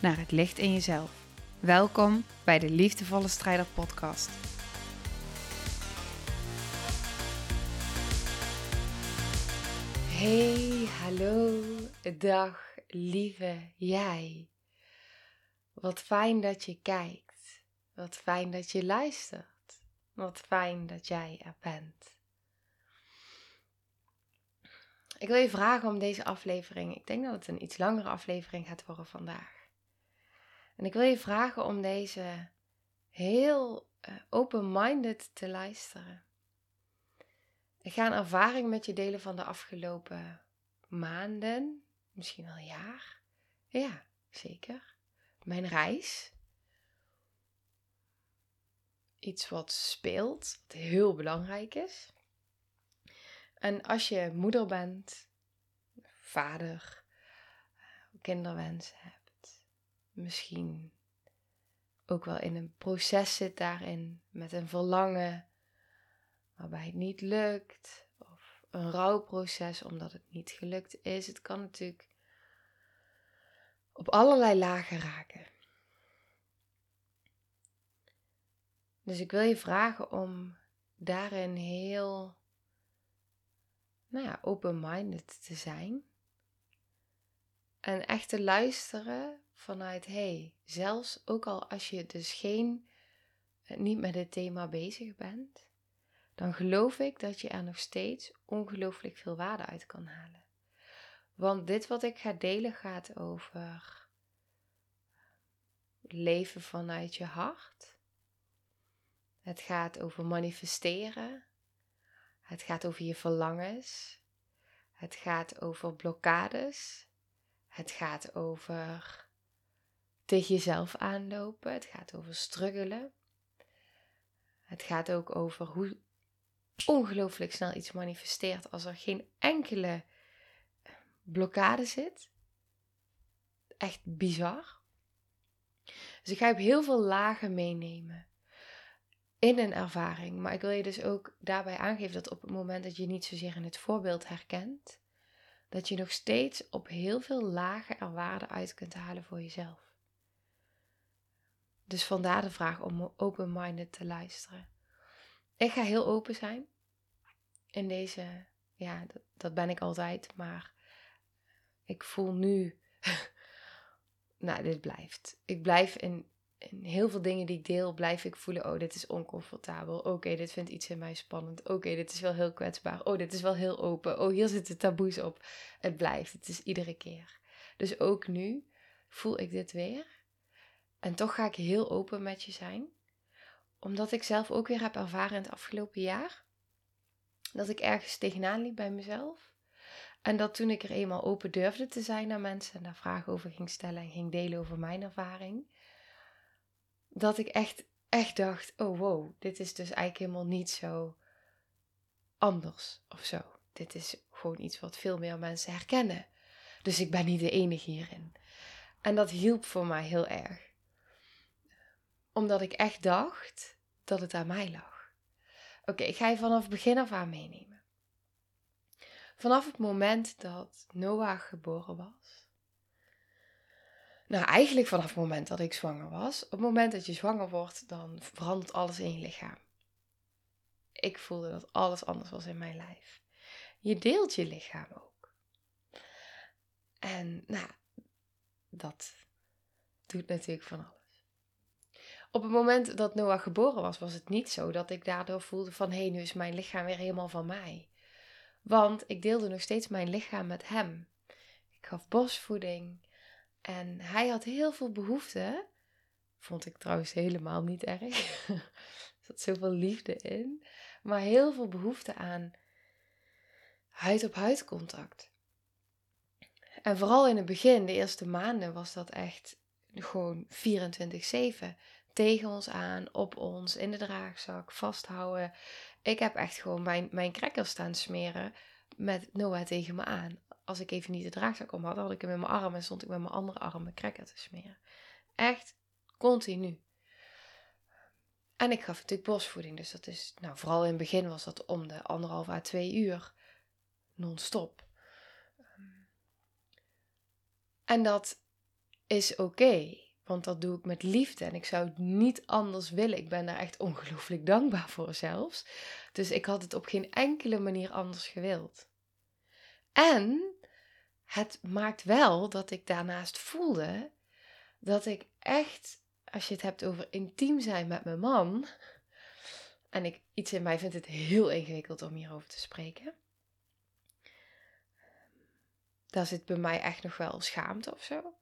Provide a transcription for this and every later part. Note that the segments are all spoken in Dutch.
naar het licht in jezelf. Welkom bij de Liefdevolle Strijder Podcast. Hey, hallo, dag lieve jij. Wat fijn dat je kijkt. Wat fijn dat je luistert. Wat fijn dat jij er bent. Ik wil je vragen om deze aflevering. Ik denk dat het een iets langere aflevering gaat worden vandaag. En ik wil je vragen om deze heel uh, open-minded te luisteren. Ik ga een ervaring met je delen van de afgelopen maanden, misschien wel jaar. Ja, zeker. Mijn reis. Iets wat speelt, wat heel belangrijk is. En als je moeder bent, vader, kinderwensen hebt, misschien ook wel in een proces zit daarin met een verlangen waarbij het niet lukt, of een rouwproces omdat het niet gelukt is. Het kan natuurlijk op allerlei lagen raken. Dus ik wil je vragen om daarin heel nou ja, open-minded te zijn. En echt te luisteren vanuit, hey, zelfs ook al als je dus geen, eh, niet met het thema bezig bent, dan geloof ik dat je er nog steeds ongelooflijk veel waarde uit kan halen. Want dit wat ik ga delen gaat over leven vanuit je hart. Het gaat over manifesteren. Het gaat over je verlangens. Het gaat over blokkades. Het gaat over tegen jezelf aanlopen. Het gaat over struggelen. Het gaat ook over hoe ongelooflijk snel iets manifesteert als er geen enkele blokkade zit. Echt bizar. Dus ik ga je op heel veel lagen meenemen in een ervaring. Maar ik wil je dus ook daarbij aangeven dat op het moment dat je niet zozeer in het voorbeeld herkent, dat je nog steeds op heel veel lagen er waarde uit kunt halen voor jezelf. Dus vandaar de vraag om open-minded te luisteren. Ik ga heel open zijn in deze, ja, dat, ben ik altijd, maar ik voel nu, nou, dit blijft. Ik blijf in in heel veel dingen die ik deel, blijf ik voelen: oh, dit is oncomfortabel. Oké, dit vindt iets in mij spannend. Oké, dit is wel heel kwetsbaar. Oh, dit is wel heel open. Oh, hier zitten taboes op. Het blijft. Het is iedere keer. Dus ook nu voel ik dit weer. En toch ga ik heel open met je zijn. Omdat ik zelf ook weer heb ervaren in het afgelopen jaar. Dat ik ergens tegenaan liep bij mezelf. En dat toen ik er eenmaal open durfde te zijn naar mensen en daar vragen over ging stellen en ging delen over mijn ervaring dat ik echt, echt dacht: oh wow, dit is dus eigenlijk helemaal niet zo anders of zo. Dit is gewoon iets wat veel meer mensen herkennen. Dus ik ben niet de enige hierin. En dat hielp voor mij heel erg. Omdat ik echt dacht dat het aan mij lag. Oké, ik ga je vanaf begin af aan meenemen. Vanaf het moment dat Noah geboren was, nou, eigenlijk vanaf het moment dat ik zwanger was. Op het moment dat je zwanger wordt, dan verandert alles in je lichaam. Ik voelde dat alles anders was in mijn lijf. Je deelt je lichaam ook. En nou, dat doet natuurlijk van alles. Op het moment dat Noah geboren was, was het niet zo dat ik daardoor voelde van hé, hey, nu is mijn lichaam weer helemaal van mij. Want ik deelde nog steeds mijn lichaam met hem. Ik gaf bosvoeding. En hij had heel veel behoefte. Vond ik trouwens helemaal niet erg. er zat zoveel liefde in. Maar heel veel behoefte aan huid-op-huid contact. En vooral in het begin, de eerste maanden, was dat echt gewoon 24-7 tegen ons aan, op ons, in de draagzak, vasthouden. Ik heb echt gewoon mijn, mijn crackers staan smeren met Noah tegen me aan. Als ik even niet de draagzak om had, had ik hem in mijn arm en stond ik met mijn andere arm mijn cracker te smeren. Echt continu. En ik gaf natuurlijk bosvoeding, dus dat is, nou vooral in het begin was dat om de anderhalf à twee uur non-stop. En dat is oké, want dat doe ik met liefde en ik zou het niet anders willen. Ik ben daar echt ongelooflijk dankbaar voor zelfs. Dus ik had het op geen enkele manier anders gewild. En het maakt wel dat ik daarnaast voelde dat ik echt, als je het hebt over intiem zijn met mijn man, en ik, iets in mij vindt het heel ingewikkeld om hierover te spreken. Daar zit bij mij echt nog wel schaamte of zo.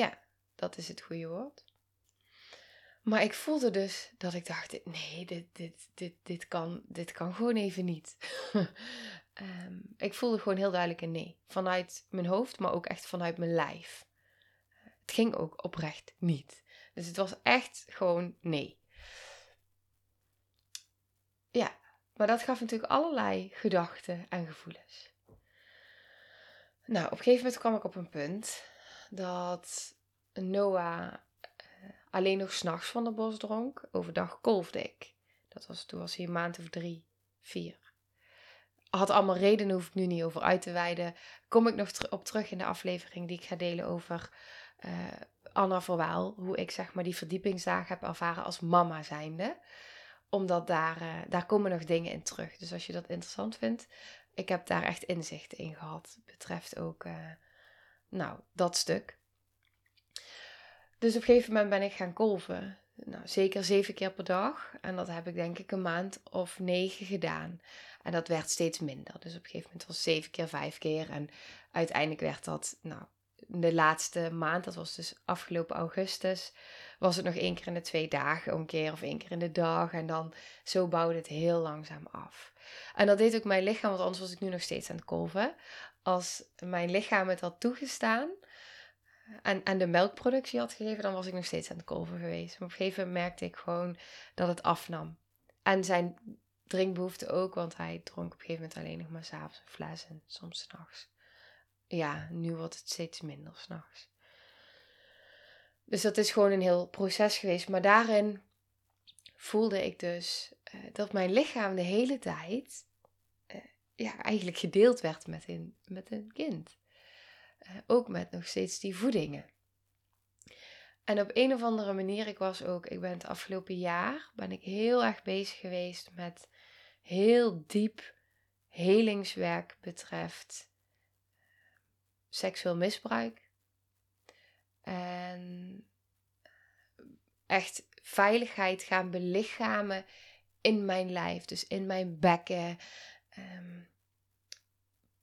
Ja, dat is het goede woord. Maar ik voelde dus dat ik dacht: nee, dit, dit, dit, dit, kan, dit kan gewoon even niet. Ehm, ik voelde gewoon heel duidelijk een nee. Vanuit mijn hoofd, maar ook echt vanuit mijn lijf. Het ging ook oprecht niet. Dus het was echt gewoon nee. Ja, maar dat gaf natuurlijk allerlei gedachten en gevoelens. Nou, op een gegeven moment kwam ik op een punt dat Noah eh, alleen nog s'nachts van de bos dronk. Overdag kolfde ik. Dat was, toen was hij een maand of drie, vier. Had allemaal redenen, hoef ik nu niet over uit te wijden. Kom ik nog op terug in de aflevering die ik ga delen over uh, Anna Verwaal. Hoe ik zeg maar die verdiepingsdagen heb ervaren als mama zijnde. Omdat daar, uh, daar komen nog dingen in terug. Dus als je dat interessant vindt, ik heb daar echt inzichten in gehad. Betreft ook nou, dat stuk. Dus op een gegeven moment ben ik gaan kolven. Nou, zeker zeven keer per dag. En dat heb ik denk ik een maand of negen gedaan. En dat werd steeds minder. Dus op een gegeven moment was het zeven keer, vijf keer. En uiteindelijk werd dat, nou, de laatste maand, dat was dus afgelopen augustus, was het nog één keer in de twee dagen een keer of één keer in de dag. En dan zo bouwde het heel langzaam af. En dat deed ook mijn lichaam, want anders was ik nu nog steeds aan het kolven als mijn lichaam het had toegestaan en, en de melkproductie had gegeven, dan was ik nog steeds aan het kolven geweest. Maar op een gegeven moment merkte ik gewoon dat het afnam. En zijn drinkbehoefte ook, want hij dronk op een gegeven moment alleen nog maar s'avonds een fles en soms s'nachts. Ja, nu wordt het steeds minder s'nachts. Dus dat is gewoon een heel proces geweest. Maar daarin voelde ik dus uh, dat mijn lichaam de hele tijd ja, eigenlijk gedeeld werd met een, met een kind. Uh, ook met nog steeds die voedingen. En op een of andere manier, ik was ook, ik ben het afgelopen jaar, ben ik heel erg bezig geweest met heel diep helingswerk betreft seksueel misbruik. En echt veiligheid gaan belichamen in mijn lijf, dus in mijn bekken, um,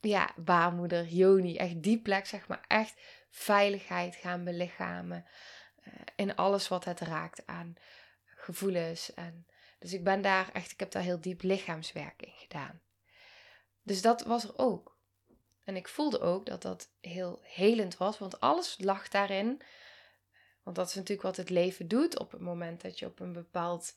ja, baarmoeder, joni, echt die plek, zeg maar, echt veiligheid gaan belichamen. Uh, in alles wat het raakt aan gevoelens. En, dus ik ben daar echt, ik heb daar heel diep lichaamswerk in gedaan. Dus dat was er ook. En ik voelde ook dat dat heel helend was, want alles lag daarin. Want dat is natuurlijk wat het leven doet op het moment dat je op een bepaald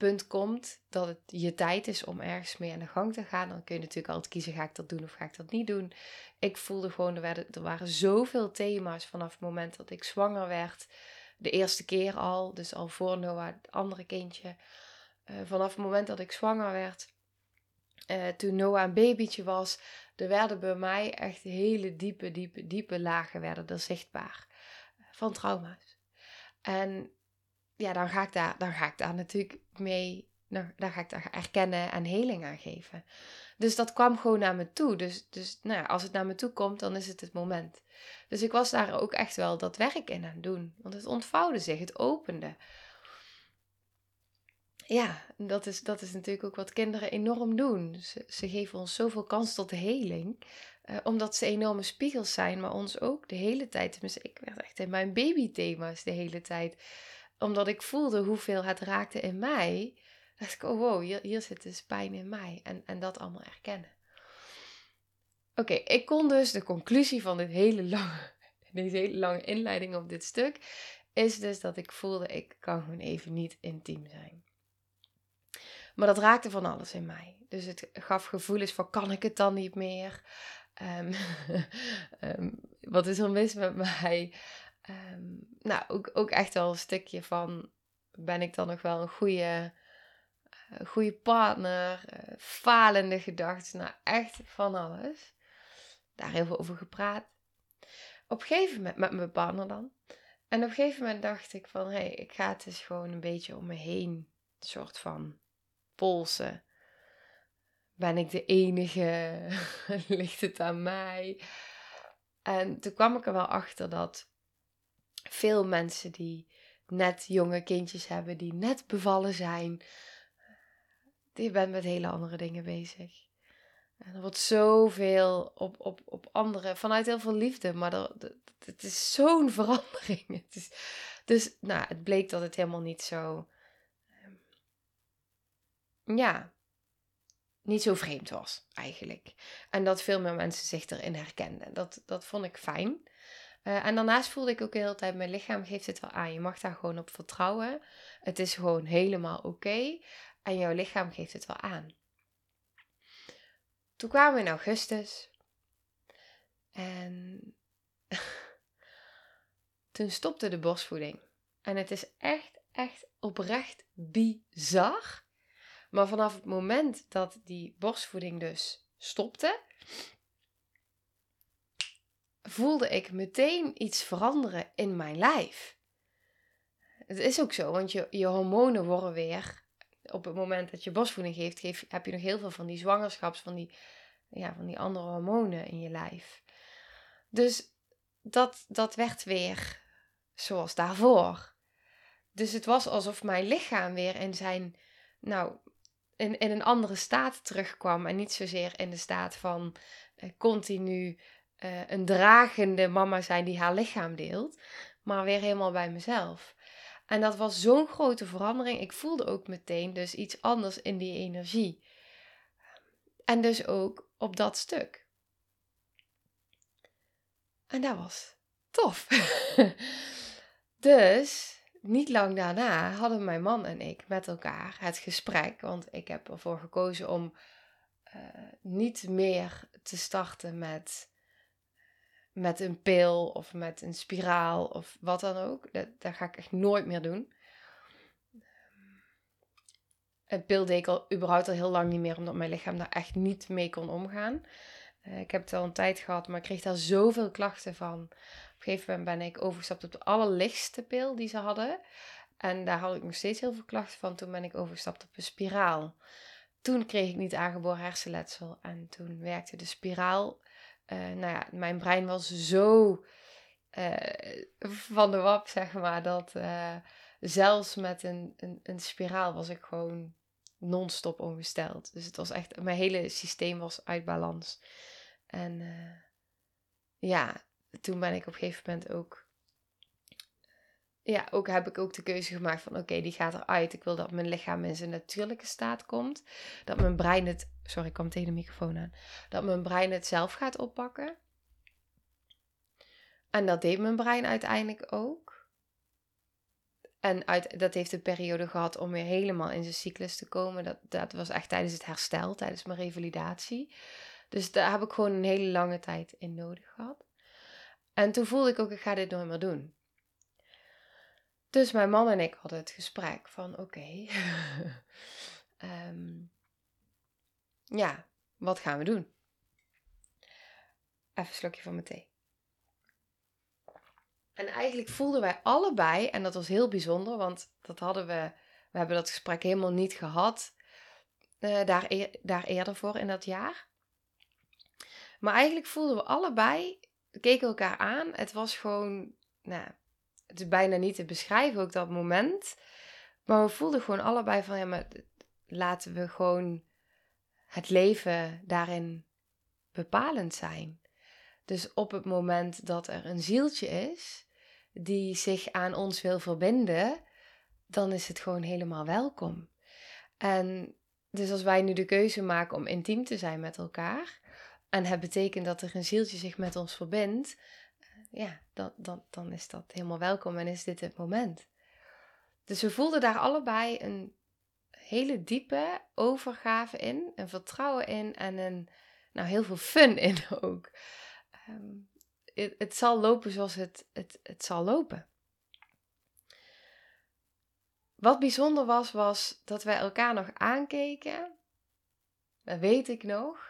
punt komt dat het je tijd is om ergens mee aan de gang te gaan, dan kun je natuurlijk altijd kiezen: ga ik dat doen of ga ik dat niet doen? Ik voelde gewoon, er, werden, er waren zoveel thema's vanaf het moment dat ik zwanger werd. De eerste keer al, dus al voor Noah, het andere kindje. Uh, vanaf het moment dat ik zwanger werd, uh, toen Noah een babytje was, er werden bij mij echt hele diepe, diepe, diepe lagen werden er zichtbaar van trauma's. En ja, dan ga ik daar, dan ga ik daar natuurlijk mee, dan, dan ga ik daar erkennen en heling aan geven. Dus dat kwam gewoon naar me toe. Dus, dus nou ja, als het naar me toe komt, dan is het het moment. Dus ik was daar ook echt wel dat werk in aan doen. Want het ontvouwde zich, het opende. Ja, dat is, dat is natuurlijk ook wat kinderen enorm doen. Ze, geven ons zoveel kans tot heling. Uh, omdat ze enorme spiegels zijn, maar ons ook de hele tijd. Tenminste, ik werd echt in mijn babythema's de hele tijd omdat ik voelde hoeveel het raakte in mij, dacht ik, oh wow, hier, zit dus pijn in mij. En, en dat allemaal erkennen. Oké, ik kon dus de conclusie van dit hele lange, deze hele lange inleiding op dit stuk, is dus dat ik voelde, ik kan gewoon even niet intiem zijn. Maar dat raakte van alles in mij. Dus het gaf gevoelens van, kan ik het dan niet meer? Um, um, wat is er mis met mij? Um, nou, ook, ook echt wel een stukje van, ben ik dan nog wel een goede, uh, goede partner? Uh, falende gedachten, nou echt van alles. Daar heel veel over gepraat. Op een gegeven moment, met mijn partner dan. En op een gegeven moment dacht ik van, hé, hey, ik ga het dus gewoon een beetje om me heen, soort van polsen. Ben ik de enige? Ligt het aan mij? En toen kwam ik er wel achter dat veel mensen die net jonge kindjes hebben, die net bevallen zijn, die bent met hele andere dingen bezig. En er wordt zoveel op, op, op andere, vanuit heel veel liefde, maar er, het is zo'n verandering. Het is, dus nou, het bleek dat het helemaal niet zo, ehm, ja, niet zo vreemd was eigenlijk. En dat veel meer mensen zich erin herkenden. Dat, dat vond ik fijn. Uh, en daarnaast voelde ik ook de hele tijd, mijn lichaam geeft het wel aan. Je mag daar gewoon op vertrouwen. Het is gewoon helemaal oké. en jouw lichaam geeft het wel aan. Toen kwamen we in augustus. En toen stopte de borstvoeding. En het is echt, echt oprecht bizar. Maar vanaf het moment dat die borstvoeding dus stopte, voelde ik meteen iets veranderen in mijn lijf. Het is ook zo, want je, je hormonen worden weer. Op het moment dat je borstvoeding geeft, geef, heb je nog heel veel van die zwangerschaps, van die, ja, van die andere hormonen in je lijf. Dus dat, dat werd weer zoals daarvoor. Dus het was alsof mijn lichaam weer in zijn, nou, in, in een andere staat terugkwam. En niet zozeer in de staat van uh, continu uh, een dragende mama zijn die haar lichaam deelt. Maar weer helemaal bij mezelf. En dat was zo'n grote verandering. Ik voelde ook meteen dus iets anders in die energie. En dus ook op dat stuk. En dat was tof. dus niet lang daarna hadden mijn man en ik met elkaar het gesprek. Want ik heb ervoor gekozen om uh, niet meer te starten met, met een pil of met een spiraal of wat dan ook. Dat, ga ik echt nooit meer doen. Een pil deed ik al überhaupt al heel lang niet meer, omdat mijn lichaam daar echt niet mee kon omgaan. Uh, ik heb het al een tijd gehad, maar ik kreeg daar zoveel klachten van een gegeven moment ben ik overgestapt op de allerlichtste pil die ze hadden. En daar had ik nog steeds heel veel klachten van. Toen ben ik overgestapt op een spiraal. Toen kreeg ik niet aangeboren hersenletsel. En toen werkte de spiraal. Uh, nou ja, mijn brein was zo uh, van de wap, zeg maar. Dat uh, zelfs met een, een, een spiraal was ik gewoon non-stop ongesteld. Dus het was echt, mijn hele systeem was uit balans. En ja, toen ben ik op een gegeven moment ook. Ja, ook heb ik ook de keuze gemaakt van oké, die gaat eruit. Ik wil dat mijn lichaam in zijn natuurlijke staat komt. Dat mijn brein het. Sorry, ik kwam tegen de microfoon aan. Dat mijn brein het zelf gaat oppakken. En dat deed mijn brein uiteindelijk ook. En uit, dat heeft een periode gehad om weer helemaal in zijn cyclus te komen. Dat, dat was echt tijdens het herstel, tijdens mijn revalidatie. Dus daar heb ik gewoon een hele lange tijd in nodig gehad. En toen voelde ik ook, ik ga dit nooit meer doen. Dus mijn man en ik hadden het gesprek van oké, okay, ehm, ja, wat gaan we doen? Even een slokje van mijn thee. En eigenlijk voelden wij allebei, en dat was heel bijzonder, want dat hadden we, we hebben dat gesprek helemaal niet gehad uh, daar, daar eerder voor in dat jaar. Maar eigenlijk voelden we allebei we keken elkaar aan. Het was gewoon, nou, het is bijna niet te beschrijven ook dat moment. Maar we voelden gewoon allebei van, ja, maar laten we gewoon het leven daarin bepalend zijn. Dus op het moment dat er een zieltje is die zich aan ons wil verbinden, dan is het gewoon helemaal welkom. En dus als wij nu de keuze maken om intiem te zijn met elkaar, en het betekent dat er een zieltje zich met ons verbindt, ja, dan, dan, dan is dat helemaal welkom en is dit het moment. Dus we voelden daar allebei een hele diepe overgave in, een vertrouwen in en een, nou, heel veel fun in ook. Ehm, het, het, zal lopen zoals het, het, het zal lopen. Wat bijzonder was, was dat wij elkaar nog aankeken. Dat weet ik nog.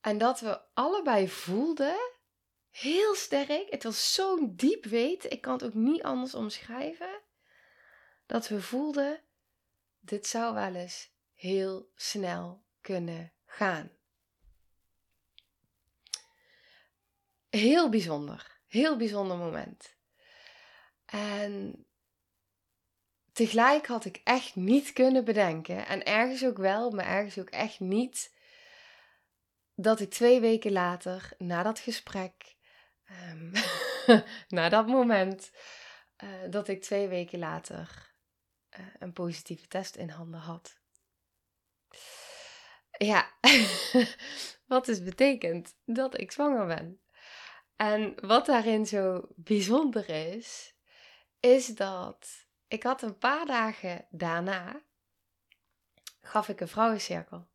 En dat we allebei voelden, heel sterk, het was zo'n diep weten, ik kan het ook niet anders omschrijven, dat we voelden, dit zou wel eens heel snel kunnen gaan. Heel bijzonder, heel bijzonder moment. En tegelijk had ik echt niet kunnen bedenken, en ergens ook wel, maar ergens ook echt niet, dat ik twee weken later, na dat gesprek, um, na dat moment, uh, dat ik twee weken later uh, een positieve test in handen had. Ja, wat dus betekent dat ik zwanger ben. En wat daarin zo bijzonder is, is dat ik had een paar dagen daarna, gaf ik een vrouwencirkel.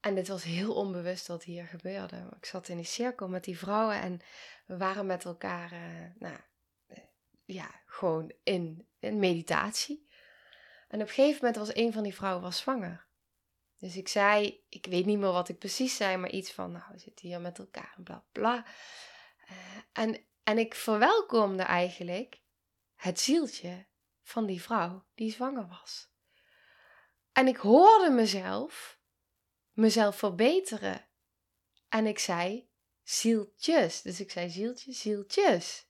En dit was heel onbewust wat hier gebeurde. Ik zat in die cirkel met die vrouwen en we waren met elkaar, uh, nou, ja, gewoon in, meditatie. En op een gegeven moment was een van die vrouwen was zwanger. Dus ik zei, ik weet niet meer wat ik precies zei, maar iets van, nou, we zitten hier met elkaar en bla bla. Uh, en, en ik verwelkomde eigenlijk het zieltje van die vrouw die zwanger was. En ik hoorde mezelf mezelf verbeteren. En ik zei zieltjes. Dus ik zei zieltje, zieltjes.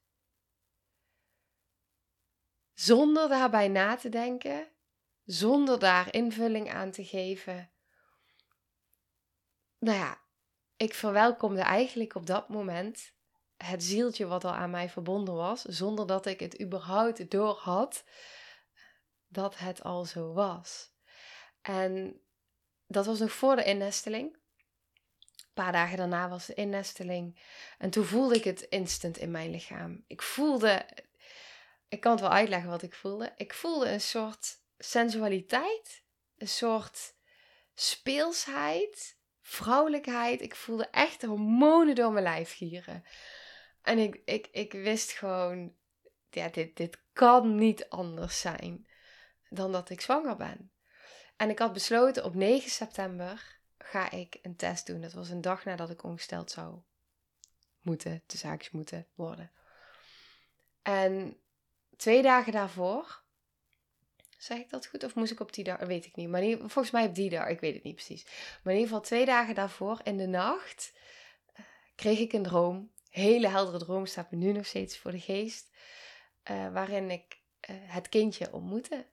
Zonder daarbij na te denken, zonder daar invulling aan te geven. Nou ja, ik verwelkomde eigenlijk op dat moment het zieltje wat al aan mij verbonden was, zonder dat ik het überhaupt door had dat het al zo was. En dat was nog voor de innesteling. Een paar dagen daarna was de innesteling. En toen voelde ik het instant in mijn lichaam. Ik voelde, ik kan het wel uitleggen wat ik voelde. Ik voelde een soort sensualiteit, een soort speelsheid, vrouwelijkheid. Ik voelde echt hormonen door mijn lijf gieren. En ik, ik, ik wist gewoon, ja, dit, dit kan niet anders zijn dan dat ik zwanger ben. En ik had besloten op 9 september ga ik een test doen. Dat was een dag nadat ik ongesteld zou moeten, de zaakjes moeten worden. En twee dagen daarvoor, zeg ik dat goed? Of moest ik op die dag? Weet ik niet. Maar volgens mij op die dag, ik weet het niet precies. Maar in ieder geval twee dagen daarvoor, in de nacht, eh, kreeg ik een droom. Hele heldere droom, staat me nu nog steeds voor de geest. Uh, waarin ik uh, het kindje ontmoette.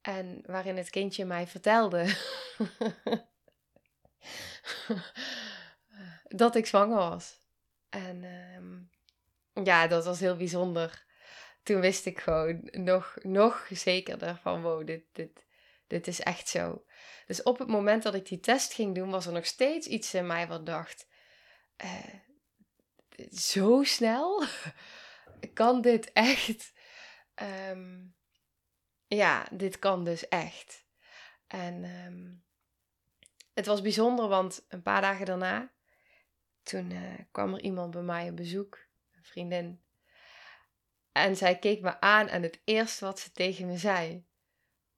En waarin het kindje mij vertelde dat ik zwanger was. En um, ja, dat was heel bijzonder. Toen wist ik gewoon nog, nog zekerder van wow, dit, dit, dit is echt zo. Dus op het moment dat ik die test ging doen, was er nog steeds iets in mij wat dacht: uh, zo snel? kan dit echt? Um, ja, dit kan dus echt. En um, het was bijzonder, want een paar dagen daarna, toen uh, kwam er iemand bij mij op bezoek, een vriendin. En zij keek me aan en het eerste wat ze tegen me zei,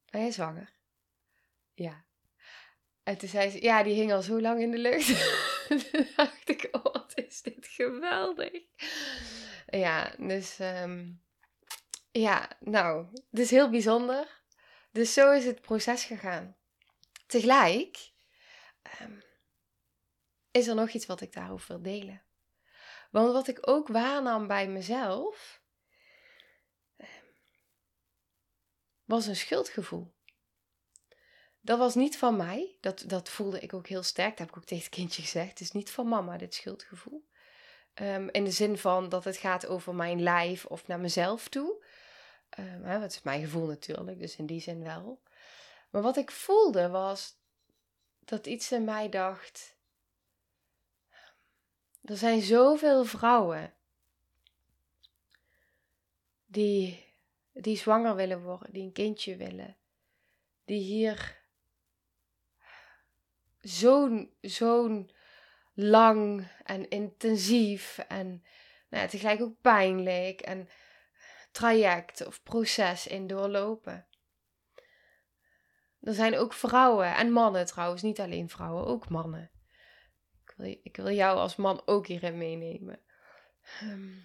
ben je zwanger? Ja. En toen zei ze, ja, die hing al zo lang in de lucht. toen dacht ik, oh, wat is dit geweldig. Ja, dus um, ja, nou, het is heel bijzonder. Dus zo is het proces gegaan. Tegelijk um, is er nog iets wat ik daarover wil delen. Want wat ik ook waarnam bij mezelf, um, was een schuldgevoel. Dat was niet van mij. Dat, dat voelde ik ook heel sterk. Dat heb ik ook tegen het kindje gezegd. Het is niet van mama, dit schuldgevoel. Um, in de zin van dat het gaat over mijn lijf of naar mezelf toe. Um, hè, is mijn gevoel natuurlijk, dus in die zin wel. Maar wat ik voelde was dat iets in mij dacht: er zijn zoveel vrouwen die, die zwanger willen worden, die een kindje willen, die hier zo'n zo'n lang en intensief en nou tegelijk ook pijnlijk en traject of proces in doorlopen. Er zijn ook vrouwen en mannen trouwens, niet alleen vrouwen, ook mannen. Ik wil, ik wil jou als man ook hierin meenemen. Ehm,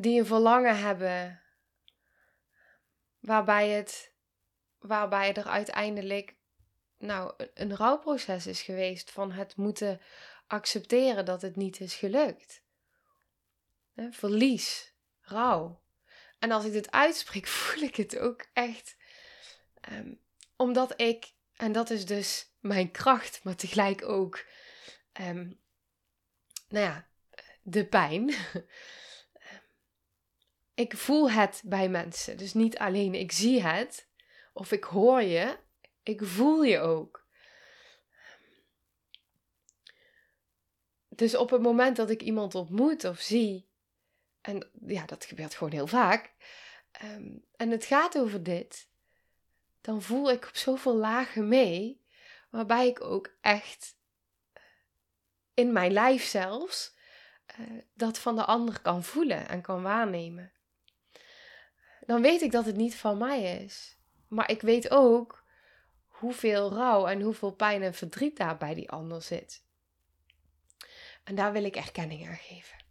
die een verlangen hebben waarbij het waarbij er uiteindelijk nou, een rouwproces is geweest van het moeten accepteren dat het niet is gelukt. Verlies, rouw. En als ik dit uitspreek, voel ik het ook echt. Ehm, omdat ik, en dat is dus mijn kracht, maar tegelijk ook, um, nou ja, de pijn. ik voel het bij mensen. Dus niet alleen ik zie het of ik hoor je, ik voel je ook. Dus op het moment dat ik iemand ontmoet of zie, en ja, dat gebeurt gewoon heel vaak, um, en het gaat over dit, dan voel ik op zoveel lagen mee, waarbij ik ook echt in mijn lijf zelfs uh, dat van de ander kan voelen en kan waarnemen. Dan weet ik dat het niet van mij is. Maar ik weet ook hoeveel rouw en hoeveel pijn en verdriet daar bij die ander zit. En daar wil ik erkenning aan geven.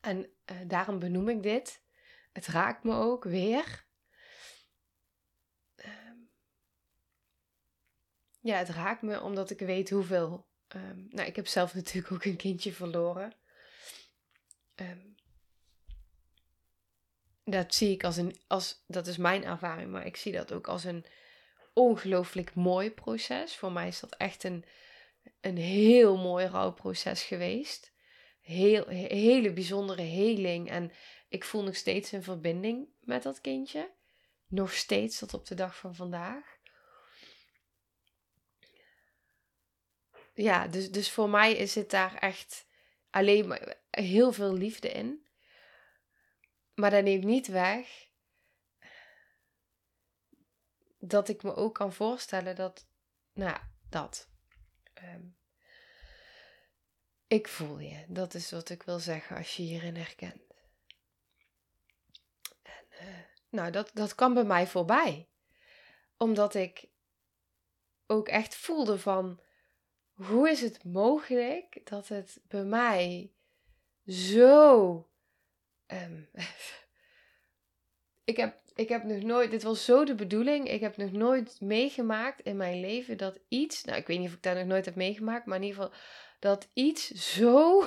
En uh, daarom benoem ik dit. Het raakt me ook weer. Uh, ja, het raakt me omdat ik weet hoeveel. Uh, nou, ik heb zelf natuurlijk ook een kindje verloren. Um, dat zie ik als een, als, dat is mijn ervaring, maar ik zie dat ook als een ongelooflijk mooi proces. Voor mij is dat echt een, een heel mooi rouwproces geweest. Heel, hele bijzondere heling. En ik voel nog steeds een verbinding met dat kindje. Nog steeds tot op de dag van vandaag. Ja, dus, dus voor mij is het daar echt alleen maar heel veel liefde in. Maar dat neemt niet weg dat ik me ook kan voorstellen dat, nou, dat. Ehm, ik voel je. Dat is wat ik wil zeggen als je hierin herkent. En, uh, nou, dat, dat kan bij mij voorbij. Omdat ik ook echt voelde van, hoe is het mogelijk dat het bij mij zo Um, ik, heb, ik heb nog nooit, dit was zo de bedoeling, ik heb nog nooit meegemaakt in mijn leven dat iets, nou ik weet niet of ik dat nog nooit heb meegemaakt, maar in ieder geval dat iets zo,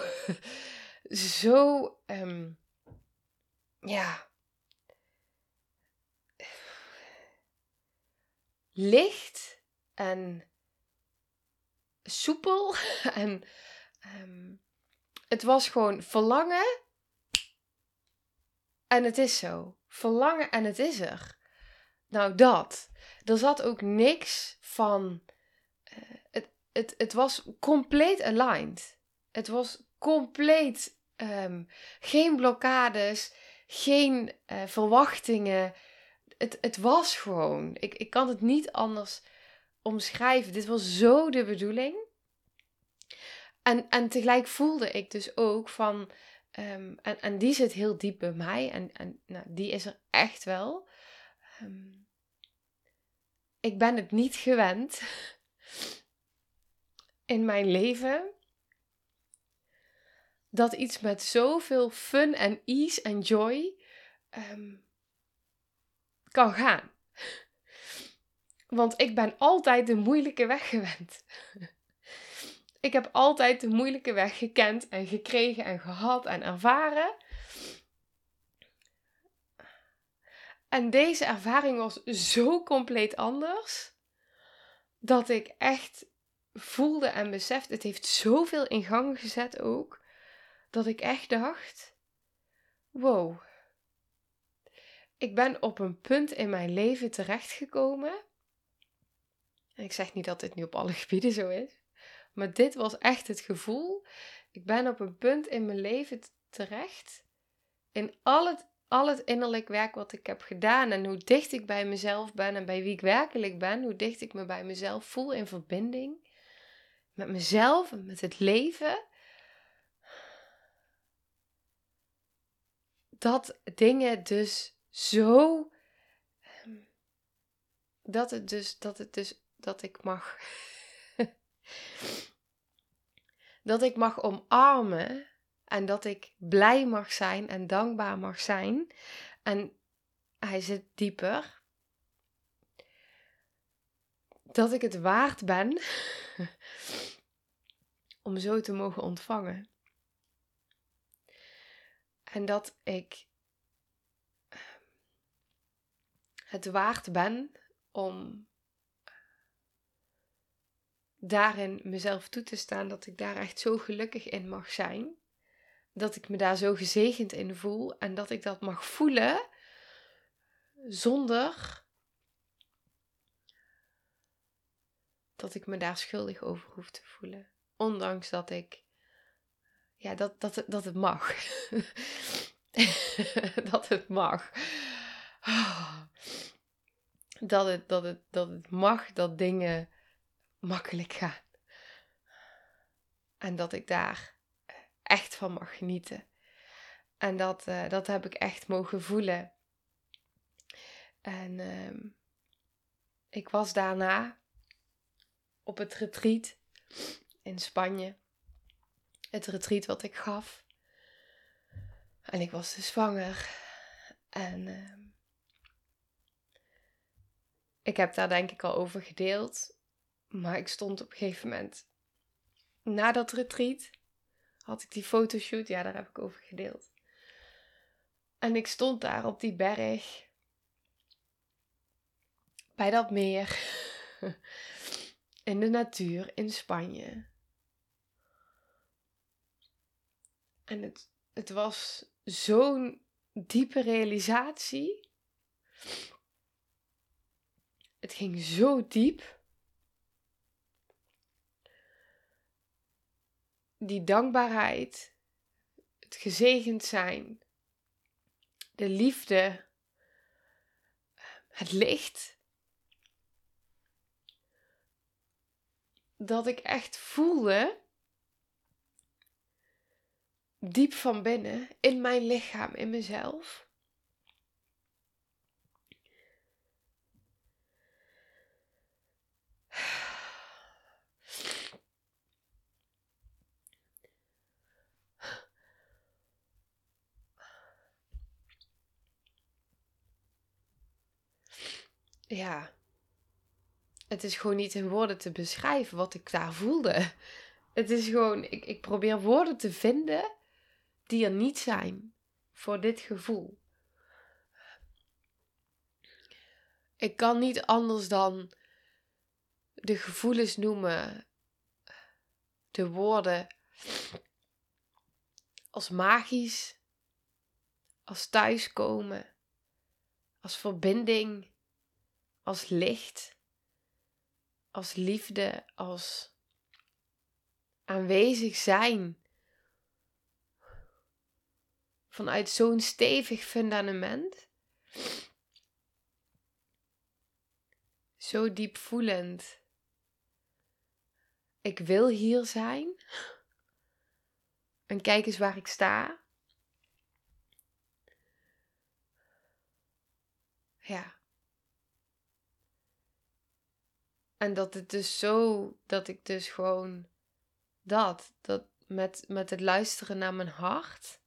zo, um, ja, licht en soepel en um, het was gewoon verlangen en het is zo. Verlangen en het is er. Nou, dat. Er zat ook niks van. Uh, het, het, het was compleet aligned. Het was compleet. Um, geen blokkades, geen uh, verwachtingen. Het, het was gewoon. Ik, ik kan het niet anders omschrijven. Dit was zo de bedoeling. En, en tegelijk voelde ik dus ook van Um, en, en die zit heel diep bij mij. En, en nou, die is er echt wel. Um, ik ben het niet gewend in mijn leven dat iets met zoveel fun en ease en joy um, kan gaan. Want ik ben altijd de moeilijke weg gewend. Ik heb altijd de moeilijke weg gekend en gekregen en gehad en ervaren. En deze ervaring was zo compleet anders dat ik echt voelde en besefte, het heeft zoveel in gang gezet ook, dat ik echt dacht: wow, ik ben op een punt in mijn leven terechtgekomen En ik zeg niet dat dit nu op alle gebieden zo is. Maar dit was echt het gevoel. Ik ben op een punt in mijn leven terecht. In al het, al het innerlijk werk wat ik heb gedaan. En hoe dicht ik bij mezelf ben en bij wie ik werkelijk ben. Hoe dicht ik me bij mezelf voel in verbinding. Met mezelf en met het leven. Dat dingen dus zo. Ehm, dat het dus, dat het dus, dat ik mag dat ik mag omarmen en dat ik blij mag zijn en dankbaar mag zijn. En hij zit dieper. Dat ik het waard ben om zo te mogen ontvangen. En dat ik het waard ben om daarin mezelf toe te staan dat ik daar echt zo gelukkig in mag zijn. Dat ik me daar zo gezegend in voel en dat ik dat mag voelen zonder dat ik me daar schuldig over hoef te voelen. Ondanks dat ik, ja, dat, dat, dat het mag. dat het mag. Dat het, dat, het, dat het mag dat dingen makkelijk gaan. En dat ik daar echt van mag genieten. En dat, uh, dat heb ik echt mogen voelen. En uh, ik was daarna op het retreat in Spanje. Het retreat wat ik gaf. En ik was dus zwanger. En uh, ik heb daar denk ik al over gedeeld. Maar ik stond op een gegeven moment na dat retreat. Had ik die fotoshoot, ja, daar heb ik over gedeeld. En ik stond daar op die berg. Bij dat meer. In de natuur in Spanje. En het, het was zo'n diepe realisatie. Het ging zo diep. Die dankbaarheid, het gezegend zijn, de liefde, het licht. Dat ik echt voelde, diep van binnen, in mijn lichaam, in mezelf. Ja, het is gewoon niet in woorden te beschrijven wat ik daar voelde. Het is gewoon, ik, ik probeer woorden te vinden die er niet zijn voor dit gevoel. Ik kan niet anders dan de gevoelens noemen, de woorden als magisch, als thuiskomen, als verbinding, als licht, als liefde, als aanwezig zijn. Vanuit zo'n stevig fundament. Zo diep voelend. Ik wil hier zijn. En kijk eens waar ik sta. Ja. En dat het dus zo, dat ik dus gewoon dat, dat met, met het luisteren naar mijn hart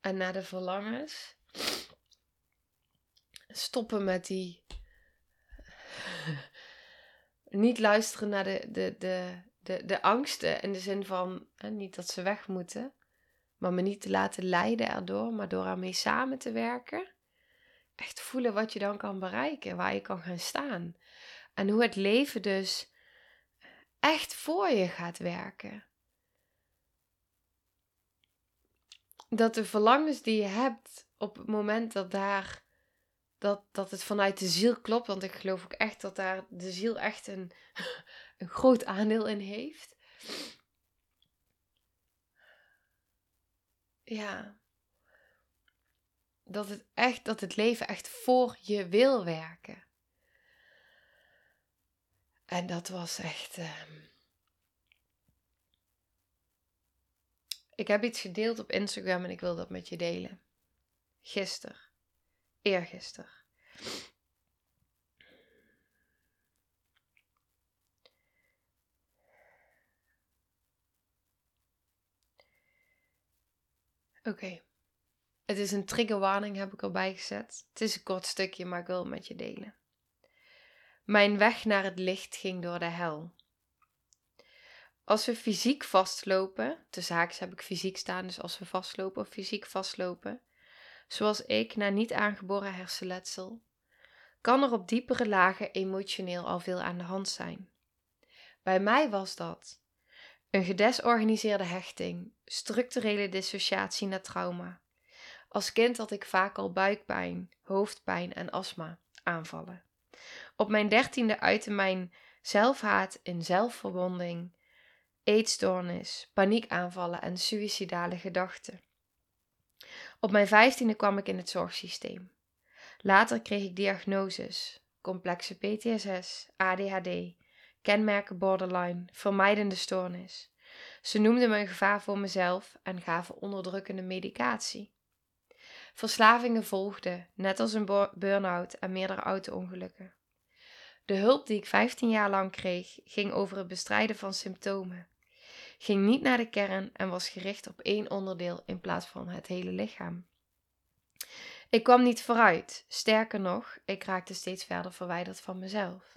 en naar de verlangens, stoppen met die, niet luisteren naar de, de, de, de, de angsten in de zin van, hè, niet dat ze weg moeten, maar me niet te laten leiden erdoor, maar door ermee samen te werken. Echt voelen wat je dan kan bereiken, waar je kan gaan staan. En hoe het leven dus echt voor je gaat werken. Dat de verlangens die je hebt op het moment dat daar dat, dat het vanuit de ziel klopt. Want ik geloof ook echt dat daar de ziel echt een, een groot aandeel in heeft. Ja. Dat het echt, dat het leven echt voor je wil werken. En dat was echt. Ehm, ik heb iets gedeeld op Instagram en ik wil dat met je delen. Gisteren. Eergisteren. Oké. Het is een triggerwarning, heb ik erbij gezet. Het is een kort stukje, maar ik wil het met je delen. Mijn weg naar het licht ging door de hel. Als we fysiek vastlopen, de zaakjes heb ik fysiek staan, dus als we vastlopen of fysiek vastlopen, zoals ik na niet aangeboren hersenletsel, kan er op diepere lagen emotioneel al veel aan de hand zijn. Bij mij was dat een gedesorganiseerde hechting, structurele dissociatie na trauma. Als kind had ik vaak al buikpijn, hoofdpijn en astma aanvallen. Op mijn dertiende uitte mijn zelfhaat in zelfverwonding, eetstoornis, paniekaanvallen en suïcidale gedachten. Op mijn vijftiende kwam ik in het zorgsysteem. Later kreeg ik diagnoses, complexe PTSS, ADHD, kenmerken borderline, vermijdende stoornis. Ze noemden me een gevaar voor mezelf en gaven onderdrukkende medicatie. Verslavingen volgden, net als een burn-out en meerdere auto-ongelukken. De hulp die ik 15 jaar lang kreeg, ging over het bestrijden van symptomen. Ging niet naar de kern en was gericht op één onderdeel in plaats van het hele lichaam. Ik kwam niet vooruit, sterker nog, ik raakte steeds verder verwijderd van mezelf.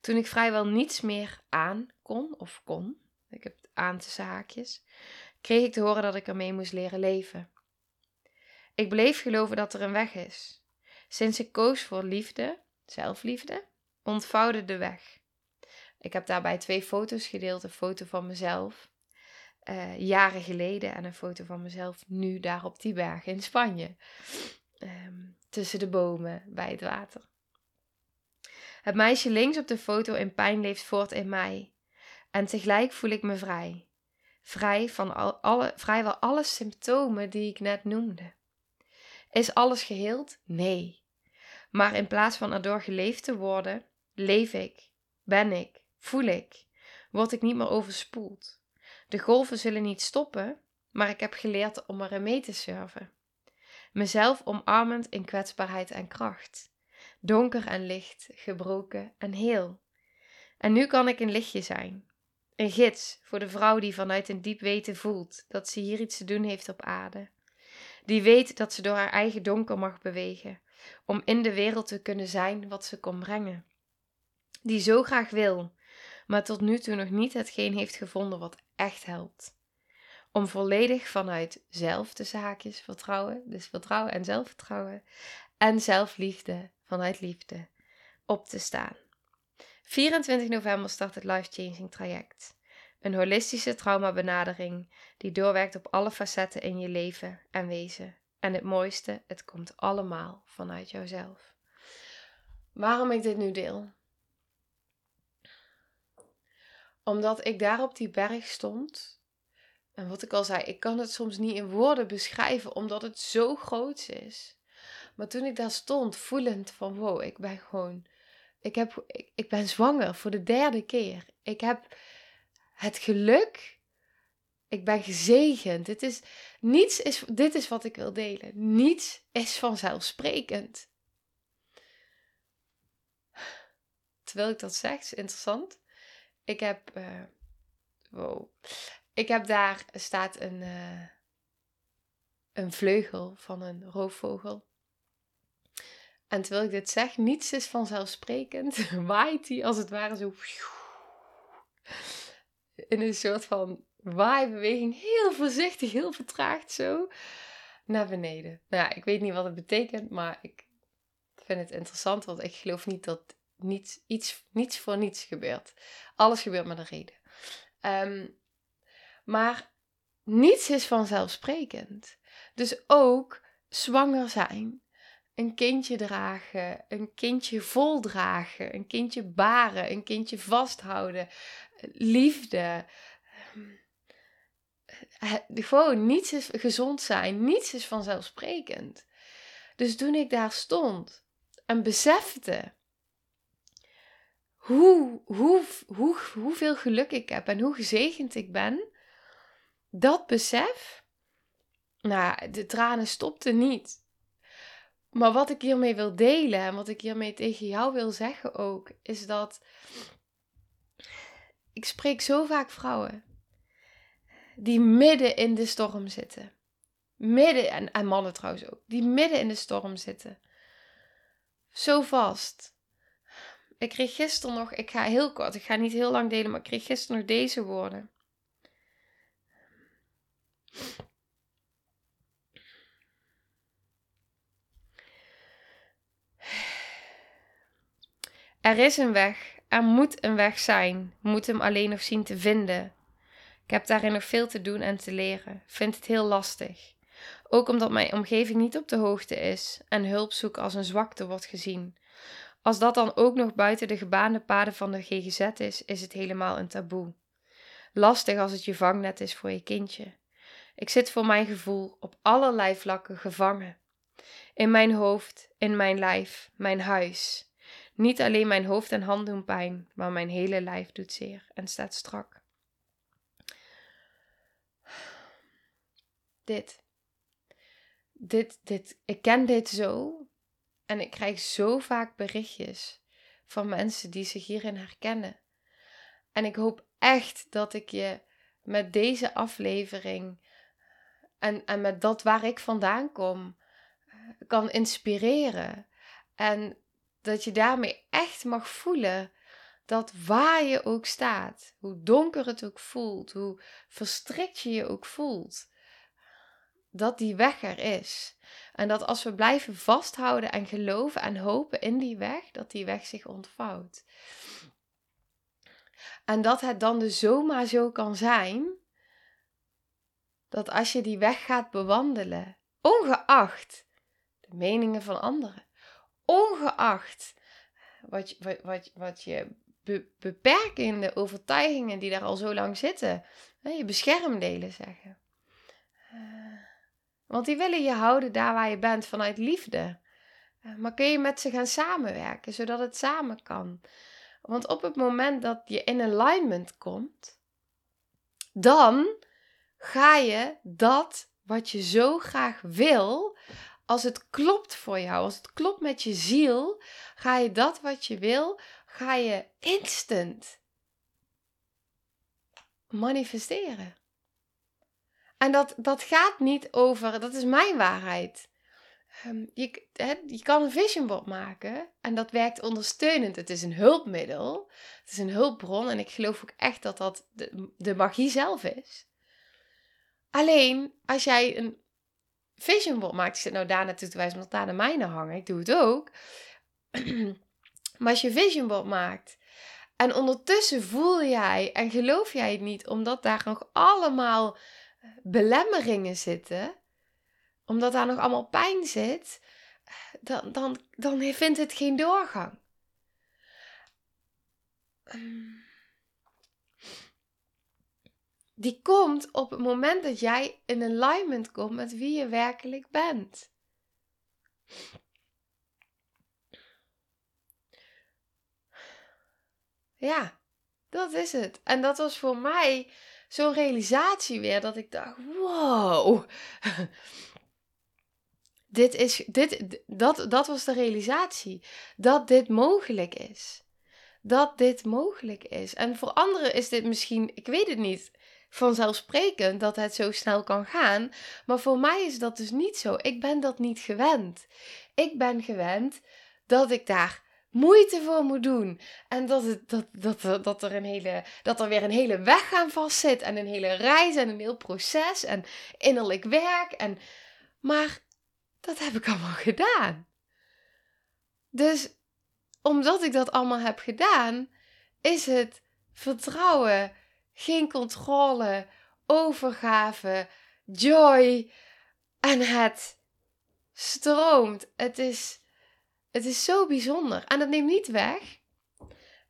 Toen ik vrijwel niets meer aan kon of kon, ik heb het aan tussen haakjes, kreeg ik te horen dat ik ermee moest leren leven. Ik bleef geloven dat er een weg is. Sinds ik koos voor liefde, zelfliefde, ontvouwde de weg. Ik heb daarbij twee foto's gedeeld: een foto van mezelf uh, jaren geleden en een foto van mezelf nu daar op die berg in Spanje. Um, tussen de bomen bij het water. Het meisje links op de foto in pijn leeft voort in mij. En tegelijk voel ik me vrij. Vrij van al, alle, vrijwel alle symptomen die ik net noemde. Is alles geheeld? Nee. Maar in plaats van erdoor geleefd te worden, leef ik, ben ik, voel ik, word ik niet meer overspoeld. De golven zullen niet stoppen, maar ik heb geleerd om erin mee te surfen. Mezelf omarmend in kwetsbaarheid en kracht. Donker en licht, gebroken en heel. En nu kan ik een lichtje zijn. Een gids voor de vrouw die vanuit een diep weten voelt dat ze hier iets te doen heeft op aarde. Die weet dat ze door haar eigen donker mag bewegen, om in de wereld te kunnen zijn wat ze kon brengen. Die zo graag wil, maar tot nu toe nog niet hetgeen heeft gevonden wat echt helpt. Om volledig vanuit zelf de zaakjes vertrouwen, dus vertrouwen en zelfvertrouwen, en zelfliefde vanuit liefde op te staan. 24 november start het Life Changing traject. Een holistische traumabenadering die doorwerkt op alle facetten in je leven en wezen. En het mooiste, het komt allemaal vanuit jouzelf. Waarom ik dit nu deel? Omdat ik daar op die berg stond. En wat ik al zei, ik kan het soms niet in woorden beschrijven, omdat het zo groot is. Maar toen ik daar stond, voelend van wow, ik ben gewoon. Ik, heb, ik, ik ben zwanger voor de derde keer. Ik heb het geluk. Ik ben gezegend. Dit is, niets is, dit is wat ik wil delen. Niets is vanzelfsprekend. Terwijl ik dat zeg, is interessant. Ik heb. Uh, wow. Ik heb daar staat een. Uh, een vleugel van een roofvogel. En terwijl ik dit zeg, niets is vanzelfsprekend, waait hij als het ware zo. In een soort van waaibeweging, heel voorzichtig, heel vertraagd zo naar beneden. Nou ja, ik weet niet wat het betekent, maar ik vind het interessant, want ik geloof niet dat niets, iets, niets voor niets gebeurt. Alles gebeurt met een reden. Um, maar niets is vanzelfsprekend. Dus ook zwanger zijn, een kindje dragen, een kindje voldragen, een kindje baren, een kindje vasthouden, liefde. Ehm, gewoon niets is gezond zijn, niets is vanzelfsprekend. Dus toen ik daar stond en besefte hoe, hoe, hoe, hoeveel geluk ik heb en hoe gezegend ik ben, dat besef, nou, de tranen stopten niet. Maar wat ik hiermee wil delen en wat ik hiermee tegen jou wil zeggen ook, is dat ik spreek zo vaak vrouwen die midden in de storm zitten. Midden, en, en mannen trouwens ook, die midden in de storm zitten. Zo vast. Ik kreeg gisteren nog, ik ga heel kort, ik ga niet heel lang delen, maar ik kreeg gisteren nog deze woorden. Er is een weg, er moet een weg zijn, moet hem alleen nog zien te vinden. Ik heb daarin nog veel te doen en te leren, vind het heel lastig. Ook omdat mijn omgeving niet op de hoogte is en hulp zoeken als een zwakte wordt gezien. Als dat dan ook nog buiten de gebaande paden van de GGZ is, is het helemaal een taboe. Lastig als het je vangnet is voor je kindje. Ik zit voor mijn gevoel op allerlei vlakken gevangen. In mijn hoofd, in mijn lijf, mijn huis. Niet alleen mijn hoofd en hand doen pijn, maar mijn hele lijf doet zeer en staat strak. Dit. Dit, dit. Ik ken dit zo. En ik krijg zo vaak berichtjes van mensen die zich hierin herkennen. En ik hoop echt dat ik je met deze aflevering en, en met dat waar ik vandaan kom, kan inspireren. En dat je daarmee echt mag voelen dat waar je ook staat, hoe donker het ook voelt, hoe verstrikt je je ook voelt, dat die weg er is. En dat als we blijven vasthouden en geloven en hopen in die weg, dat die weg zich ontvouwt. En dat het dan dus zomaar zo kan zijn dat als je die weg gaat bewandelen, ongeacht de meningen van anderen, ongeacht wat, wat, wat, wat je beperkende overtuigingen die daar al zo lang zitten, je beschermdelen zeggen. Uh, want die willen je houden daar waar je bent vanuit liefde. Uh, maar kun je met ze gaan samenwerken, zodat het samen kan? Want op het moment dat je in alignment komt, dan ga je dat wat je zo graag wil, als het klopt voor jou, als het klopt met je ziel, ga je dat wat je wil, ga je instant manifesteren. En dat, dat gaat niet over, dat is mijn waarheid. Um, je, je kan een vision board maken en dat werkt ondersteunend. Het is een hulpmiddel, het is een hulpbron en ik geloof ook echt dat dat de, magie zelf is. Alleen als jij een vision board maakt, ik zit nou daar naartoe te wijzen omdat daar de mijne hangen, ik doe het ook. maar als je vision board maakt en ondertussen voel jij en geloof jij het niet, omdat daar nog allemaal belemmeringen zitten, omdat daar nog allemaal pijn zit, dan, dan, dan vindt het geen doorgang. Um, die komt op het moment dat jij in alignment komt met wie je werkelijk bent. Ja, dat is het. En dat was voor mij zo'n realisatie weer dat ik dacht: wow. dit is, dit, dat, dat was de realisatie. Dat dit mogelijk is. Dat dit mogelijk is. En voor anderen is dit misschien, ik weet het niet, vanzelfsprekend dat het zo snel kan gaan. Maar voor mij is dat dus niet zo. Ik ben dat niet gewend. Ik ben gewend dat ik daar moeite voor moet doen. En dat, het, dat, dat, dat, er een hele, dat er weer een hele weg aan vast zit. En een hele reis en een heel proces. En innerlijk werk. En, maar dat heb ik allemaal gedaan. Dus omdat ik dat allemaal heb gedaan, is het vertrouwen geen controle, overgave, joy en het stroomt. Het is, het is zo bijzonder. En dat neemt niet weg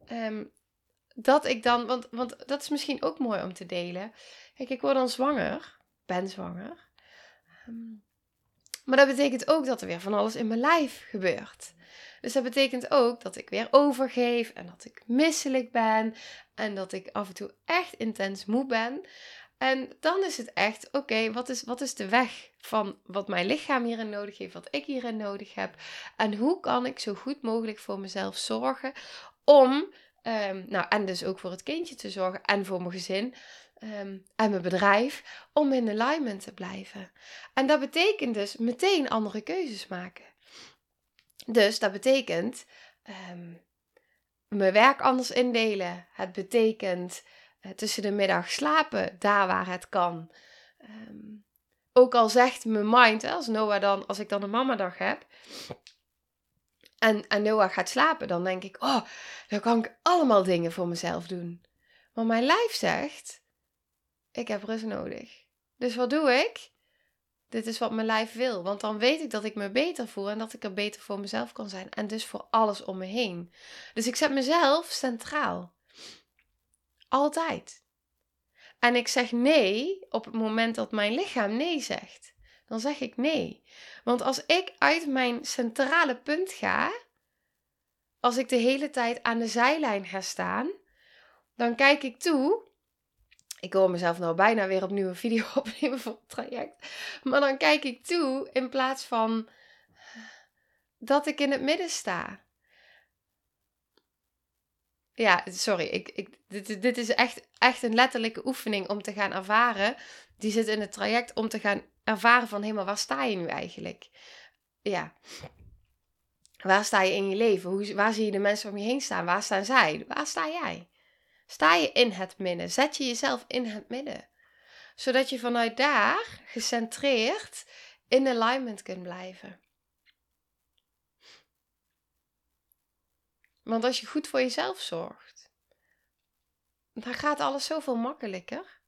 ehm, dat ik dan, want, want dat is misschien ook mooi om te delen. Kijk, ik word dan zwanger, ben zwanger. Ehm, maar dat betekent ook dat er weer van alles in mijn lijf gebeurt. Dus dat betekent ook dat ik weer overgeef en dat ik misselijk ben en dat ik af en toe echt intens moe ben. En dan is het echt, oké, wat, is, wat is de weg van wat mijn lichaam hierin nodig heeft, wat ik hierin nodig heb? En hoe kan ik zo goed mogelijk voor mezelf zorgen om, um, nou, en dus ook voor het kindje te zorgen en voor mijn gezin um, en mijn bedrijf, om in alignment te blijven. En dat betekent dus meteen andere keuzes maken. Dus dat betekent um, mijn werk anders indelen. Het betekent tussen de middag slapen, daar waar het kan. Um, ook al zegt mijn mind, als Noah dan, als ik dan een mamadag heb, en, en Noah gaat slapen, dan denk ik, oh, dan kan ik allemaal dingen voor mezelf doen. Maar mijn lijf zegt, ik heb rust nodig. Dus wat doe ik? Dit is wat mijn lijf wil. Want dan weet ik dat ik me beter voel en dat ik er beter voor mezelf kan zijn. En dus voor alles om me heen. Dus ik zet mezelf centraal. Altijd. En ik zeg nee op het moment dat mijn lichaam nee zegt. Dan zeg ik nee. Want als ik uit mijn centrale punt ga, als ik de hele tijd aan de zijlijn ga staan, dan kijk ik toe ik hoor mezelf nou bijna weer opnieuw een video opnemen voor het traject. Maar dan kijk ik toe in plaats van dat ik in het midden sta. Ja, sorry. Ik, ik, dit, dit is echt, echt een letterlijke oefening om te gaan ervaren. Die zit in het traject om te gaan ervaren van... helemaal waar sta je nu eigenlijk? Ja. Waar sta je in je leven? Hoe, waar zie je de mensen om je heen staan? Waar staan zij? Waar sta jij? Sta je in het midden? Zet je jezelf in het midden. Zodat je vanuit daar gecentreerd in alignment kunt blijven. Want als je goed voor jezelf zorgt, dan gaat alles zoveel makkelijker.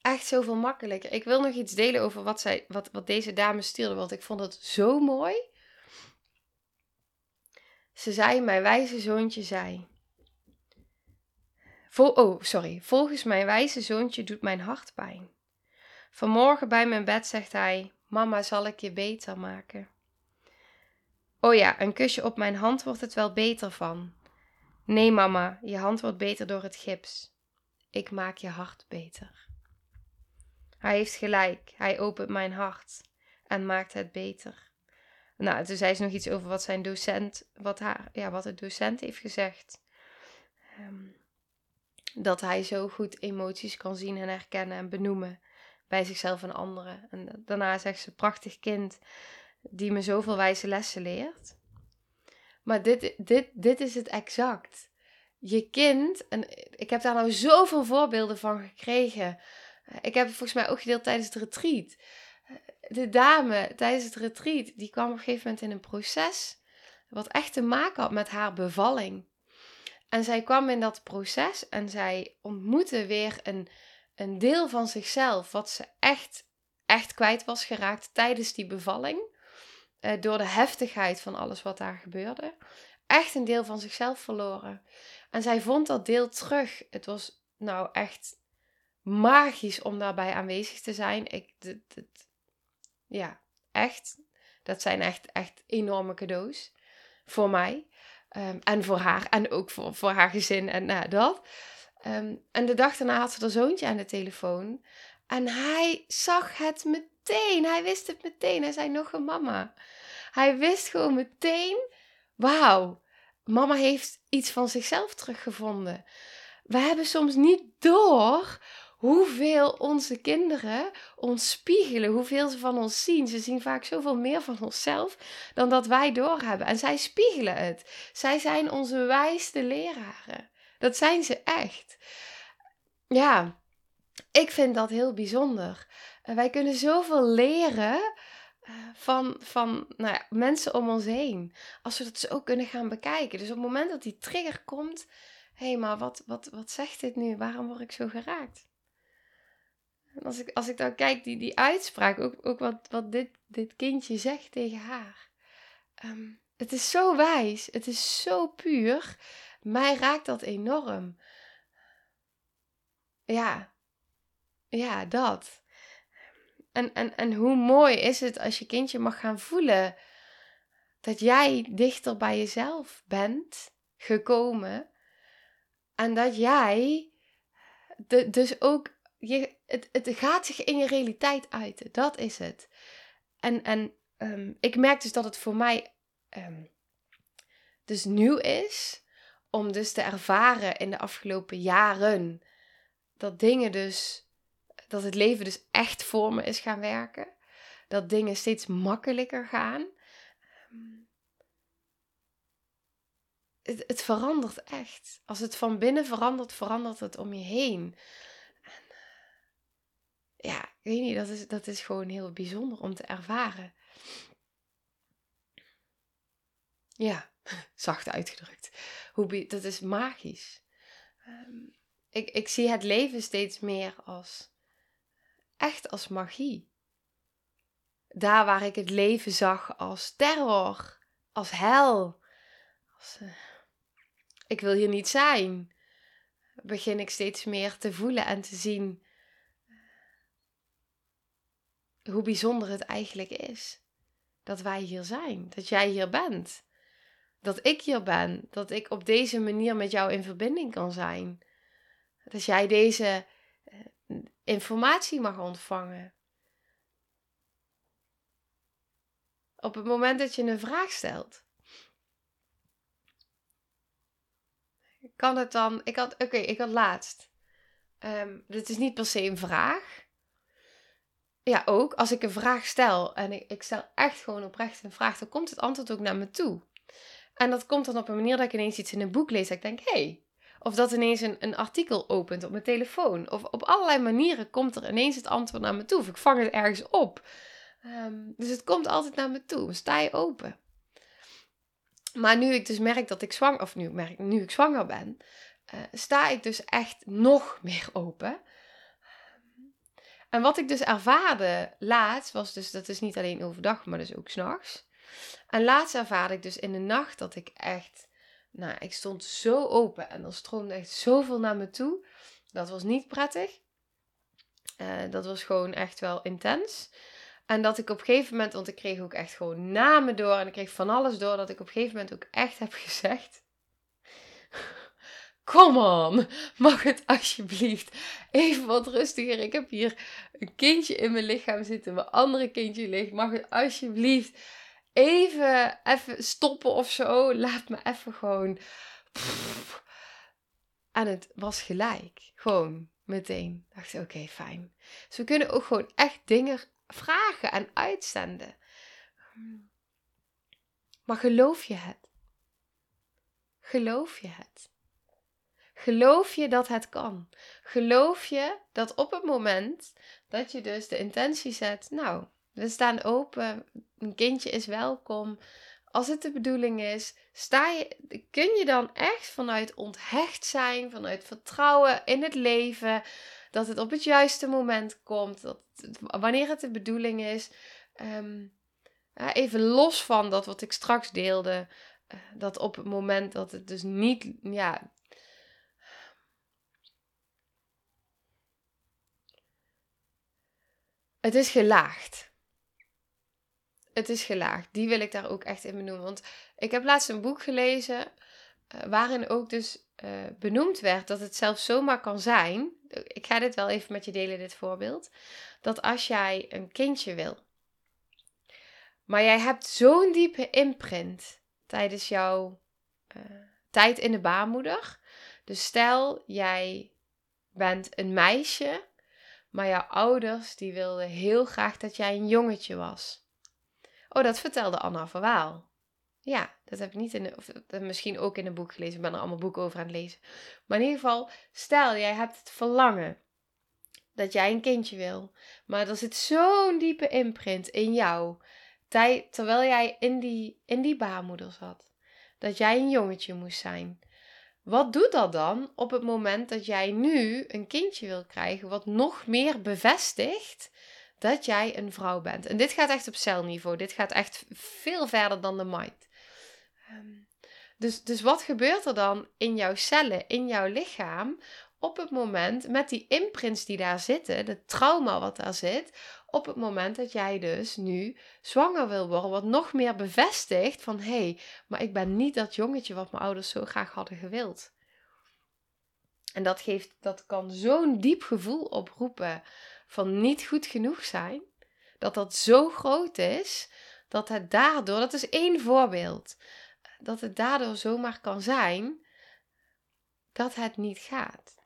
Echt zoveel makkelijker. Ik wil nog iets delen over wat, zij, wat, wat deze dame stuurde, want ik vond het zo mooi. Ze zei: Mijn wijze zoontje zei oh, sorry. Volgens mijn wijze zoontje doet mijn hart pijn. Vanmorgen bij mijn bed zegt hij: Mama, zal ik je beter maken? Oh ja, een kusje op mijn hand wordt het wel beter van. Nee, mama, je hand wordt beter door het gips. Ik maak je hart beter. Hij heeft gelijk, hij opent mijn hart en maakt het beter. Nou, toen zei ze nog iets over wat zijn docent, wat, haar, ja, wat de docent heeft gezegd. Um, dat hij zo goed emoties kan zien en herkennen en benoemen bij zichzelf en anderen. En daarna zegt ze: prachtig kind die me zoveel wijze lessen leert. Maar dit, dit, dit is het exact. Je kind, en ik heb daar nou zoveel voorbeelden van gekregen. Ik heb het volgens mij ook gedeeld tijdens het retreat. De dame tijdens het retreat, die kwam op een gegeven moment in een proces wat echt te maken had met haar bevalling. En zij kwam in dat proces en zij ontmoette weer een, een deel van zichzelf, wat ze echt, echt kwijt was geraakt tijdens die bevalling. Uh, door de heftigheid van alles wat daar gebeurde. Echt een deel van zichzelf verloren. En zij vond dat deel terug. Het was nou echt magisch om daarbij aanwezig te zijn. Ik, ja, echt. Dat zijn echt, echt enorme cadeaus voor mij. Ehm, en voor haar en ook voor, voor haar gezin en nou, dat. Ehm, en de dag daarna had ze haar zoontje aan de telefoon. En hij zag het meteen. Hij wist het meteen. Hij zei nog een mama. Hij wist gewoon meteen: wauw, mama heeft iets van zichzelf teruggevonden. We hebben soms niet door hoeveel onze kinderen ons spiegelen, hoeveel ze van ons zien. Ze zien vaak zoveel meer van onszelf dan dat wij doorhebben. En zij spiegelen het. Zij zijn onze wijste leraren. Dat zijn ze echt. Ja, ik vind dat heel bijzonder. Wij kunnen zoveel leren eh, van, van nou ja, mensen om ons heen. Als we dat zo kunnen gaan bekijken. Dus op het moment dat die trigger komt. Hé, hey, maar wat, wat, wat zegt dit nu? Waarom word ik zo geraakt? En als ik, als ik dan kijk, die, die uitspraak, ook, ook wat, wat dit, dit kindje zegt tegen haar. Ehm, het is zo wijs, het is zo puur. Mij raakt dat enorm. Ja, ja, dat. En, en, en hoe mooi is het als je kindje mag gaan voelen dat jij dichter bij jezelf bent gekomen. En dat jij de, dus ook, je, het, het gaat zich in je realiteit uiten. Dat is het. En, en um, ik merk dus dat het voor mij um, dus nieuw is om dus te ervaren in de afgelopen jaren dat dingen dus, dat het leven dus echt voor me is gaan werken. Dat dingen steeds makkelijker gaan. Het, het verandert echt. Als het van binnen verandert, verandert het om je heen. En, ja, ik weet niet, dat is, dat is gewoon heel bijzonder om te ervaren. Ja, zacht uitgedrukt. Hoe, dat is magisch. Um, ik, ik zie het leven steeds meer als echt als magie. Daar waar ik het leven zag als terror, als hel, als uh, ik wil hier niet zijn, begin ik steeds meer te voelen en te zien uh, hoe bijzonder het eigenlijk is dat wij hier zijn, dat jij hier bent, dat ik hier ben, dat ik op deze manier met jou in verbinding kan zijn. Dat jij deze eh, informatie mag ontvangen. Op het moment dat je een vraag stelt. Kan het dan. Ik had. Oké, ik had laatst. Um, dit is niet per se een vraag. Ja, ook als ik een vraag stel en ik, ik stel echt gewoon oprecht een vraag, dan komt het antwoord ook naar me toe. En dat komt dan op een manier dat ik ineens iets in een boek lees. Dat ik denk, hé, hey, of dat ineens een, een artikel opent op mijn telefoon. Of op allerlei manieren komt er ineens het antwoord naar me toe. Of ik vang het ergens op. Ehm, dus het komt altijd naar me toe. Sta je open. Maar nu ik dus merk dat ik zwanger, of nu ik merk, nu ik zwanger ben, uh, sta ik dus echt nog meer open. En wat ik dus ervaarde laatst, was dus, dat is niet alleen overdag, maar dus ook s'nachts. En laatst ervaarde ik dus in de nacht dat ik echt nou, ik stond zo open en er stroomde echt zoveel naar me toe. Dat was niet prettig. Uh, dat was gewoon echt wel intens. En dat ik op een gegeven moment, want ik kreeg ook echt gewoon namen door en ik kreeg van alles door, dat ik op een gegeven moment ook echt heb gezegd: Kom on, mag het alsjeblieft even wat rustiger? Ik heb hier een kindje in mijn lichaam zitten, mijn andere kindje ligt. Mag het alsjeblieft even, even stoppen of zo. Laat me even gewoon. En het was gelijk. Gewoon meteen. Dacht ik, oké, fijn. Dus we kunnen ook gewoon echt dingen vragen en uitzenden. Maar geloof je het? Geloof je het? Geloof je dat het kan? Geloof je dat op het moment dat je dus de intentie zet, nou, we staan open. Een kindje is welkom. Als het de bedoeling is, sta je, kun je dan echt vanuit onthecht zijn, vanuit vertrouwen in het leven, dat het op het juiste moment komt, dat wanneer het de bedoeling is. Ehm, even los van dat wat ik straks deelde, eh, dat op het moment dat het dus niet, ja, het is gelaagd het is gelaagd. Die wil ik daar ook echt in benoemen. Want ik heb laatst een boek gelezen uh, waarin ook dus uh, benoemd werd dat het zelfs zomaar kan zijn. Ik ga dit wel even met je delen, dit voorbeeld. Dat als jij een kindje wil, maar jij hebt zo'n diepe imprint tijdens jouw uh, tijd in de baarmoeder. Dus stel, jij bent een meisje, maar jouw ouders die wilden heel graag dat jij een jongetje was. Oh, dat vertelde Anna van Waal. Ja, dat heb ik niet in de, of misschien ook in een boek gelezen. Ik ben er allemaal boeken over aan het lezen. Maar in ieder geval, stel jij hebt het verlangen dat jij een kindje wil. Maar er zit zo'n diepe imprint in jou. terwijl jij in die, in die baarmoeder zat. Dat jij een jongetje moest zijn. wat doet dat dan op het moment dat jij nu een kindje wil krijgen, wat nog meer bevestigt dat jij een vrouw bent? En dit gaat echt op celniveau. Dit gaat echt veel verder dan de mind. Ehm, dus, dus wat gebeurt er dan in jouw cellen, in jouw lichaam, op het moment met die imprints die daar zitten, de trauma wat daar zit, op het moment dat jij dus nu zwanger wil worden, wat nog meer bevestigt van hé, hey, maar ik ben niet dat jongetje wat mijn ouders zo graag hadden gewild. En dat, geeft, dat kan zo'n diep gevoel oproepen van niet goed genoeg zijn, dat dat zo groot is, dat het daardoor, dat is één voorbeeld, dat het daardoor zomaar kan zijn dat het niet gaat.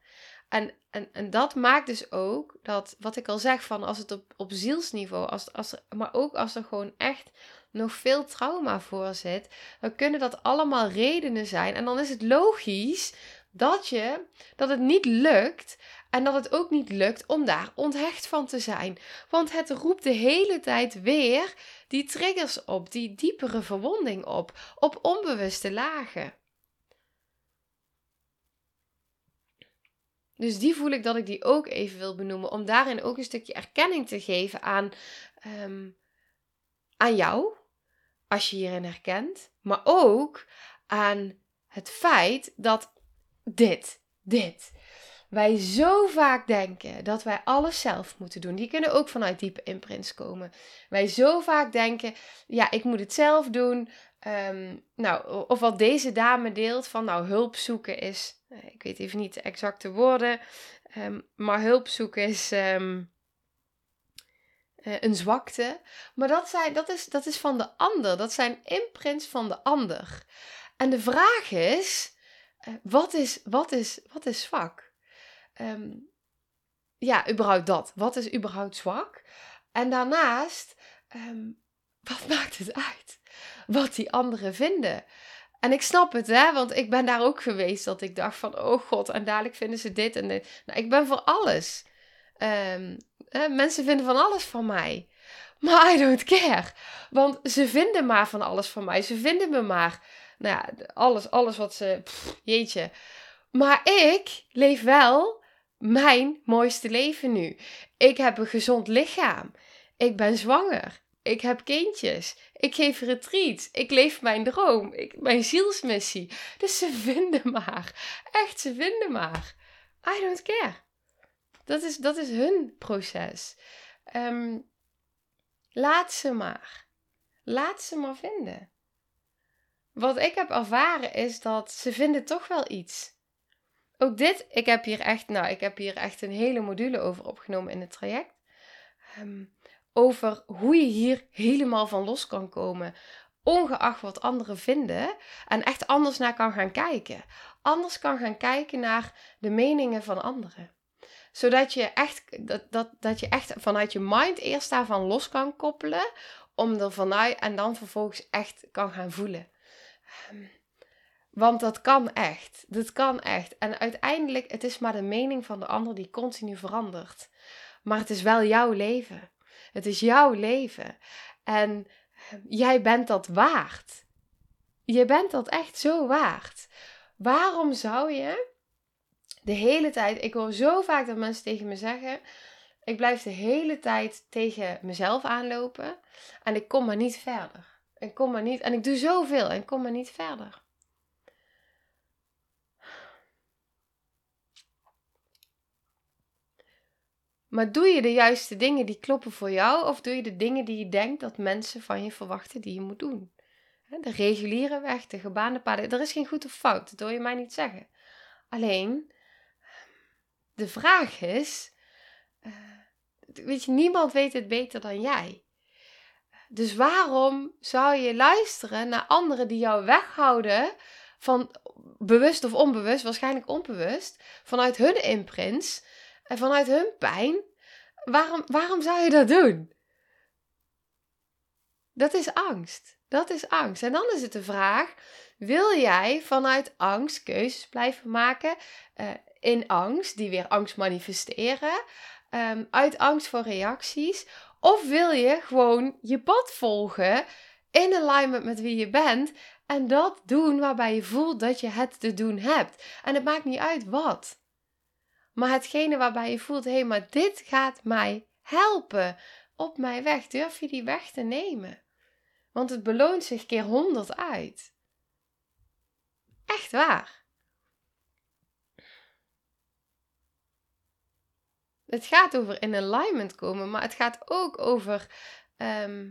En, en, en dat maakt dus ook dat, wat ik al zeg, van als het op, op zielsniveau, als, als, maar ook als er gewoon echt nog veel trauma voor zit, dan kunnen dat allemaal redenen zijn. En dan is het logisch dat, je, dat het niet lukt en dat het ook niet lukt om daar onthecht van te zijn. Want het roept de hele tijd weer die triggers op, die diepere verwonding op, op onbewuste lagen. Dus die voel ik dat ik die ook even wil benoemen. Om daarin ook een stukje erkenning te geven aan, ehm, aan jou. Als je hierin herkent. Maar ook aan het feit dat dit, dit. Wij zo vaak denken dat wij alles zelf moeten doen. Die kunnen ook vanuit diepe imprints komen. Wij zo vaak denken, ja, ik moet het zelf doen. Ehm, nou, of wat deze dame deelt van nou hulp zoeken is, eh, ik weet even niet de exacte woorden, ehm, maar hulp zoeken is um, een zwakte. Maar dat, zijn, dat, is, dat is van de ander, dat zijn imprints van de ander. En de vraag is, uh, wat, is wat, is, wat is zwak? ja, überhaupt dat. Wat is überhaupt zwak? En daarnaast, wat maakt het uit? wat die anderen vinden. En ik snap het, hè, want ik ben daar ook geweest dat ik dacht van, oh god, en dadelijk vinden ze dit en dit. Nou, ik ben voor alles. Um, mensen vinden van alles van mij. Maar I don't care. Want ze vinden maar van alles van mij. Ze vinden me maar, nou ja, alles, alles wat ze, jeetje. Maar ik leef wel mijn mooiste leven nu. Ik heb een gezond lichaam. Ik ben zwanger. Ik heb kindjes. Ik geef retreats. Ik leef mijn droom. Ik, mijn zielsmissie. Dus ze vinden maar. Echt, ze vinden maar. I don't care. Dat is, dat is hun proces. Ehm, laat ze maar. Laat ze maar vinden. Wat ik heb ervaren is dat ze vinden toch wel iets. Ook dit, ik heb hier echt, nou, ik heb hier echt een hele module over opgenomen in het traject. Um, over hoe je hier helemaal van los kan komen. Ongeacht wat anderen vinden. En echt anders naar kan gaan kijken. Anders kan gaan kijken naar de meningen van anderen. Zodat je echt, dat, dat, dat je echt vanuit je mind eerst daarvan los kan koppelen. Om er vanuit en dan vervolgens echt kan gaan voelen. Ehm, want dat kan echt. Dat kan echt. En uiteindelijk, het is maar de mening van de ander die continu verandert. Maar het is wel jouw leven. Het is jouw leven. En ehm, jij bent dat waard. Je bent dat echt zo waard. Waarom zou je de hele tijd. Ik hoor zo vaak dat mensen tegen me zeggen. Ik blijf de hele tijd tegen mezelf aanlopen. En ik kom maar niet verder. Ik kom maar niet. En ik doe zoveel en kom maar niet verder. Maar doe je de juiste dingen die kloppen voor jou, of doe je de dingen die je denkt dat mensen van je verwachten die je moet doen? De reguliere weg, de gebaande paden, er is geen goed of fout, dat wil je mij niet zeggen. Alleen, de vraag is, uh, weet je, niemand weet het beter dan jij. Dus waarom zou je luisteren naar anderen die jou weghouden van bewust of onbewust, waarschijnlijk onbewust, vanuit hun imprints, en vanuit hun pijn, waarom, waarom zou je dat doen? Dat is angst. Dat is angst. En dan is het de vraag: wil jij vanuit angst keuzes blijven maken uh, in angst, die weer angst manifesteren, um, uit angst voor reacties? Of wil je gewoon je pad volgen in alignment met wie je bent En dat doen waarbij je voelt dat je het te doen hebt. En het maakt niet uit wat. Maar hetgene waarbij je voelt, hé, maar dit gaat mij helpen op mijn weg. Durf je die weg te nemen? Want het beloont zich keer honderd uit. Echt waar. Het gaat over in alignment komen, maar het gaat ook over ehm,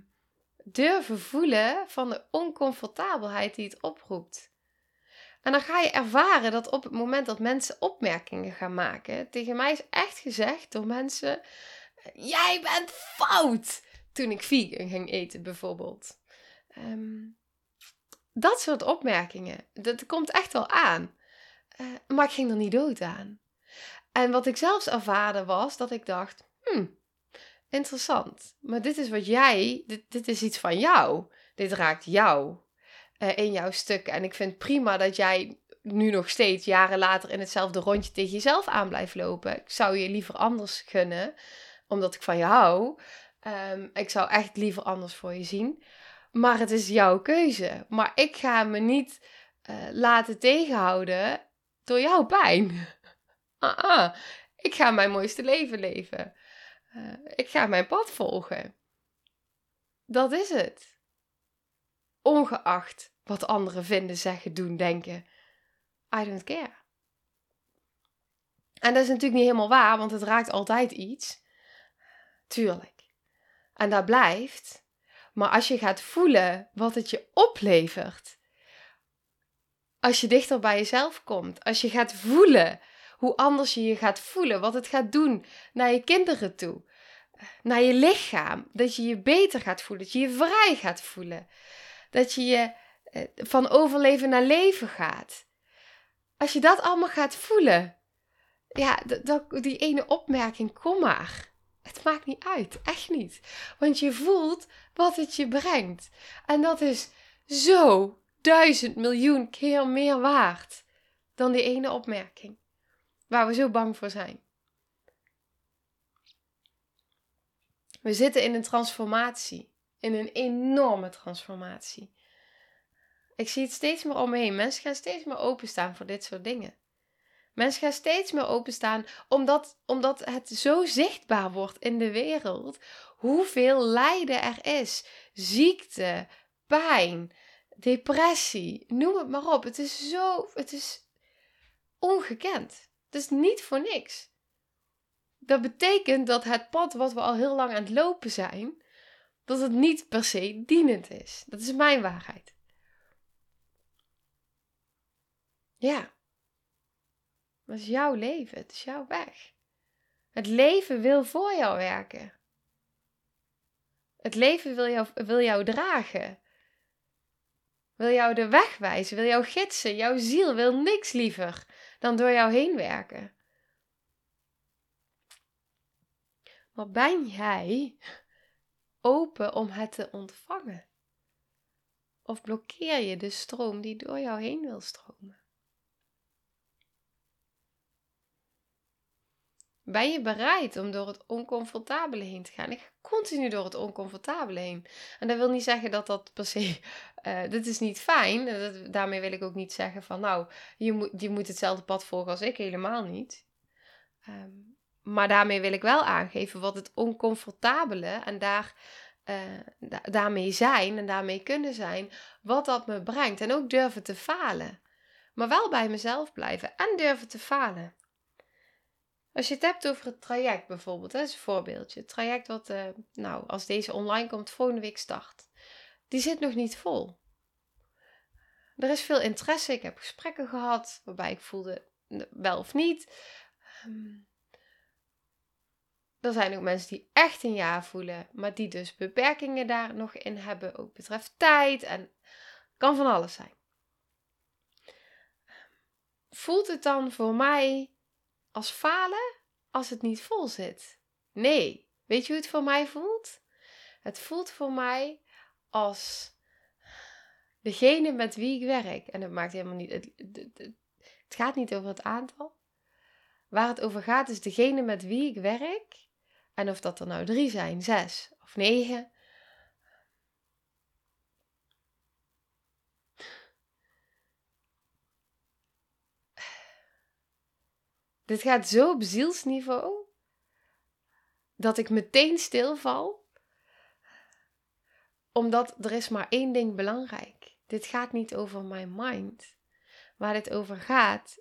durven voelen van de oncomfortabelheid die het oproept. En dan ga je ervaren dat op het moment dat mensen opmerkingen gaan maken, tegen mij is echt gezegd door mensen: Jij bent fout! Toen ik vegan ging eten, bijvoorbeeld. Ehm, dat soort opmerkingen, dat komt echt wel aan. Uh, maar ik ging er niet dood aan. En wat ik zelfs ervaarde was dat ik dacht: hmm, interessant. Maar dit is wat jij, dit, is iets van jou. Dit raakt jou uh, in jouw stuk. En ik vind prima dat jij nu nog steeds, jaren later, in hetzelfde rondje tegen jezelf aan blijft lopen. Ik zou je liever anders gunnen, omdat ik van je hou. Um, ik zou echt liever anders voor je zien. Maar het is jouw keuze. Maar ik ga me niet uh, laten tegenhouden door jouw pijn. Ah, ah, ik ga mijn mooiste leven leven. Uh, ik ga mijn pad volgen. Dat is het. Ongeacht wat anderen vinden, zeggen, doen, denken. I don't care. En dat is natuurlijk niet helemaal waar, want het raakt altijd iets. Tuurlijk. En dat blijft. Maar als je gaat voelen wat het je oplevert. Als je dichter bij jezelf komt. Als je gaat voelen hoe anders je je gaat voelen. Wat het gaat doen naar je kinderen toe. Naar je lichaam. Dat je je beter gaat voelen. Dat je je vrij gaat voelen. Dat je je eh, van overleven naar leven gaat. Als je dat allemaal gaat voelen. Ja, die ene opmerking, kom maar. Het maakt niet uit, echt niet. Want je voelt wat het je brengt. En dat is zo duizend miljoen keer meer waard dan die ene opmerking. Waar we zo bang voor zijn. We zitten in een transformatie. In een enorme transformatie. Ik zie het steeds meer om me heen. Mensen gaan steeds meer openstaan voor dit soort dingen. Mensen gaan steeds meer openstaan omdat, omdat het zo zichtbaar wordt in de wereld hoeveel lijden er is. Ziekte, pijn, depressie, noem het maar op. Het is zo, het is ongekend. Is niet voor niks. Dat betekent dat het pad wat we al heel lang aan het lopen zijn, dat het niet per se dienend is. Dat is mijn waarheid. Ja. Dat is jouw leven. Het is jouw weg. Het leven wil voor jou werken. Het leven wil jou, wil jou dragen. Wil jou de weg wijzen, wil jou gidsen. Jouw ziel wil niks liever dan door jou heen werken. Maar ben jij open om het te ontvangen? Of blokkeer je de stroom die door jou heen wil stromen? Ben je bereid om door het oncomfortabele heen te gaan? Ik continu door het oncomfortabele heen. En dat wil niet zeggen dat dat per se. Uh, dit is niet fijn. Dat, daarmee wil ik ook niet zeggen van. Nou, je moet, je moet hetzelfde pad volgen als ik. Helemaal niet. Um, maar daarmee wil ik wel aangeven wat het oncomfortabele. En daar. Da daarmee zijn en daarmee kunnen zijn, wat dat me brengt. En ook durven te falen. Maar wel bij mezelf blijven en durven te falen. Als je het hebt over het traject bijvoorbeeld, dat is een voorbeeldje. Traject wat, uh, nou, als deze online komt, volgende week start. Die zit nog niet vol. Er is veel interesse. Ik heb gesprekken gehad waarbij ik voelde wel of niet. Um, er zijn ook mensen die echt een ja voelen, maar die dus beperkingen daar nog in hebben, ook betreft tijd en kan van alles zijn. Voelt het dan voor mij als falen als het niet vol zit. Nee. Weet je hoe het voor mij voelt? Het voelt voor mij als degene met wie ik werk. En het maakt helemaal niet. Het, het, gaat niet over het aantal. Waar het over gaat is degene met wie ik werk. En of dat er nou drie zijn, zes of negen. Dit gaat zo op zielsniveau dat ik meteen stilval. Omdat er is maar één ding belangrijk. Dit gaat niet over mijn mind. Waar dit over gaat,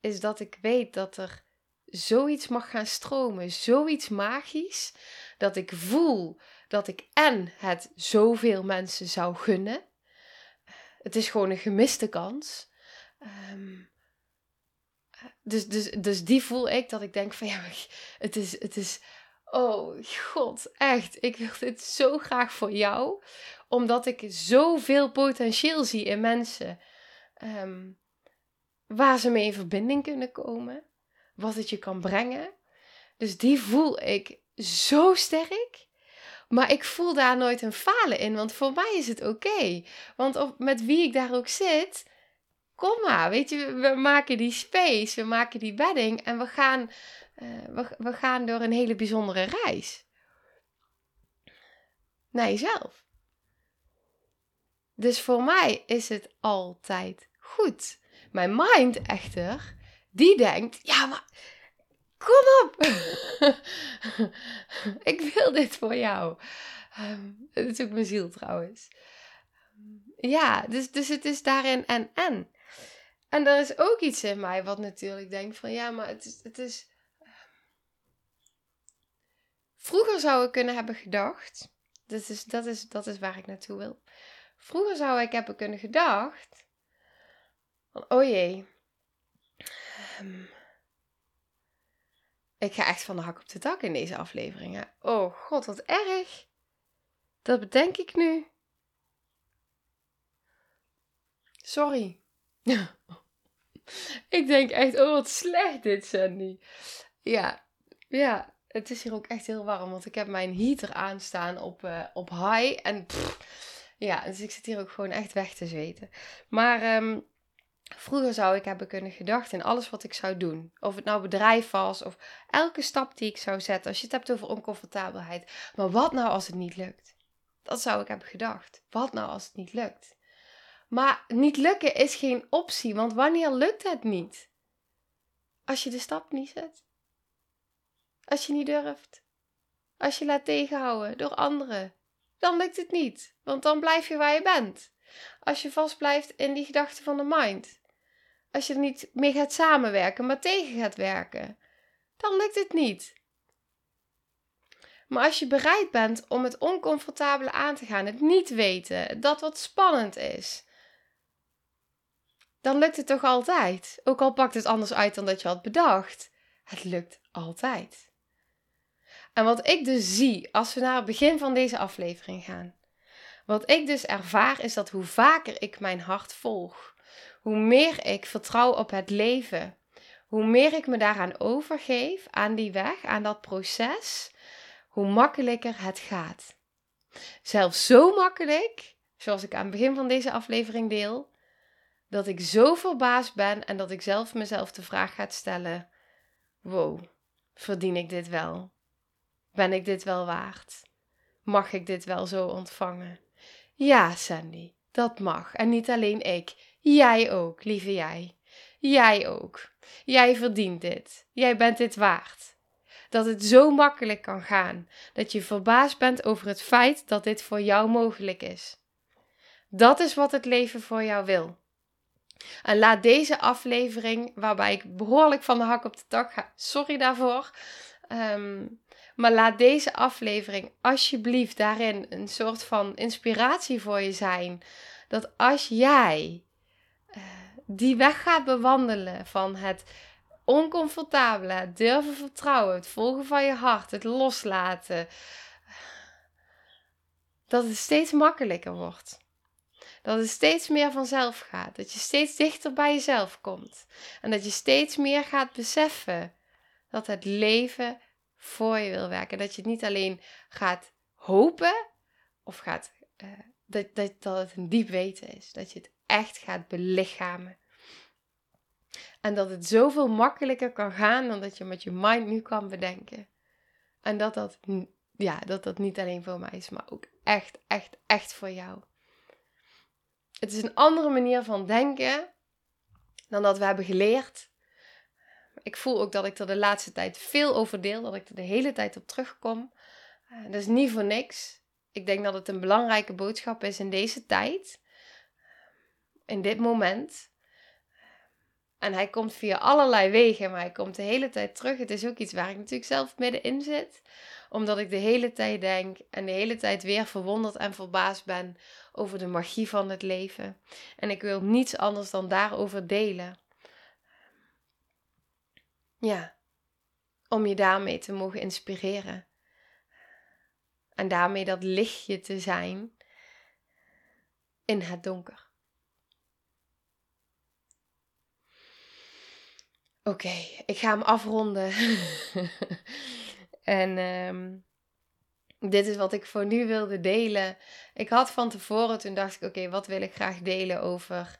is dat ik weet dat er zoiets mag gaan stromen, zoiets magisch, dat ik voel dat ik en het zoveel mensen zou gunnen. Het is gewoon een gemiste kans. Um, dus, dus, dus die voel ik dat ik denk van ja, het is, het is, oh god, echt, ik wil dit zo graag voor jou. Omdat ik zoveel potentieel zie in mensen. Um, waar ze mee in verbinding kunnen komen. Wat het je kan brengen. Dus die voel ik zo sterk. Maar ik voel daar nooit een falen in, want voor mij is het oké. Want met wie ik daar ook zit, kom maar, weet je, we maken die space, we maken die bedding en we gaan, uh, we, gaan door een hele bijzondere reis. Naar jezelf. Dus voor mij is het altijd goed. Mijn mind echter, die denkt, ja maar kom op. ik wil dit voor jou. Um, het is ook mijn ziel trouwens. ja, dus, dus het is daarin en en. En er is ook iets in mij wat natuurlijk denkt van ja, maar het is, het is. Vroeger zou ik kunnen hebben gedacht. Dat is, dat, is, dat is waar ik naartoe wil. Vroeger zou ik hebben kunnen gedacht. Oh jee. Um, ik ga echt van de hak op de dak in deze afleveringen. Oh god, wat erg. Dat bedenk ik nu. Sorry. ik denk echt, oh wat slecht dit, Sandy. Ja, ja, het is hier ook echt heel warm, want ik heb mijn heater aanstaan op, uh, op high. En ja, dus ik zit hier ook gewoon echt weg te zweten. Maar um, vroeger zou ik hebben kunnen gedacht in alles wat ik zou doen. Of het nou bedrijf was, of elke stap die ik zou zetten. Als je het hebt over oncomfortabelheid. Maar wat nou als het niet lukt? Dat zou ik hebben gedacht. Wat nou als het niet lukt? Maar niet lukken is geen optie, want wanneer lukt het niet? Als je de stap niet zet. Als je niet durft. Als je laat tegenhouden door anderen. Dan lukt het niet, want dan blijf je waar je bent. Als je vast blijft in die gedachten van de mind. Als je er niet mee gaat samenwerken, maar tegen gaat werken. Dan lukt het niet. Maar als je bereid bent om het oncomfortabele aan te gaan, het niet weten, dat wat spannend is, dan lukt het toch altijd. Ook al pakt het anders uit dan dat je had bedacht. Het lukt altijd. En wat ik dus zie als we naar het begin van deze aflevering gaan. Wat ik dus ervaar is dat hoe vaker ik mijn hart volg, hoe meer ik vertrouw op het leven, hoe meer ik me daaraan overgeef, aan die weg, aan dat proces, hoe makkelijker het gaat. Zelfs zo makkelijk, zoals ik aan het begin van deze aflevering deel, dat ik zo verbaasd ben en dat ik zelf mezelf de vraag ga stellen: wow, verdien ik dit wel? Ben ik dit wel waard? Mag ik dit wel zo ontvangen? Ja, Sandy, dat mag. En niet alleen ik, jij ook, lieve jij. Jij ook. Jij verdient dit. Jij bent dit waard. Dat het zo makkelijk kan gaan, dat je verbaasd bent over het feit dat dit voor jou mogelijk is. Dat is wat het leven voor jou wil. En laat deze aflevering, waarbij ik behoorlijk van de hak op de tak ga, sorry daarvoor. Ehm, maar laat deze aflevering alsjeblieft daarin een soort van inspiratie voor je zijn. Dat als jij uh, die weg gaat bewandelen van het oncomfortabele, het durven vertrouwen, het volgen van je hart, het loslaten, dat het steeds makkelijker wordt. Dat het steeds meer vanzelf gaat. Dat je steeds dichter bij jezelf komt. En dat je steeds meer gaat beseffen dat het leven voor je wil werken. Dat je het niet alleen gaat hopen of gaat, uh, dat, dat, dat het een diep weten is. Dat je het echt gaat belichamen. En dat het zoveel makkelijker kan gaan dan dat je met je mind nu kan bedenken. En dat dat, ja, dat dat niet alleen voor mij is, maar ook echt, echt, echt voor jou. Het is een andere manier van denken dan dat we hebben geleerd. Ik voel ook dat ik er de laatste tijd veel over deel, dat ik er de hele tijd op terugkom. Uh, dat is niet voor niks. Ik denk dat het een belangrijke boodschap is in deze tijd, in dit moment. En hij komt via allerlei wegen, maar hij komt de hele tijd terug. Het is ook iets waar ik natuurlijk zelf middenin zit. Omdat ik de hele tijd denk en de hele tijd weer verwonderd en verbaasd ben over de magie van het leven. En ik wil niets anders dan daarover delen. Ja, om je daarmee te mogen inspireren. En daarmee dat lichtje te zijn in het donker. Oké, ik ga hem afronden. en um, dit is wat ik voor nu wilde delen. Ik had van tevoren, toen dacht ik, oké, wat wil ik graag delen over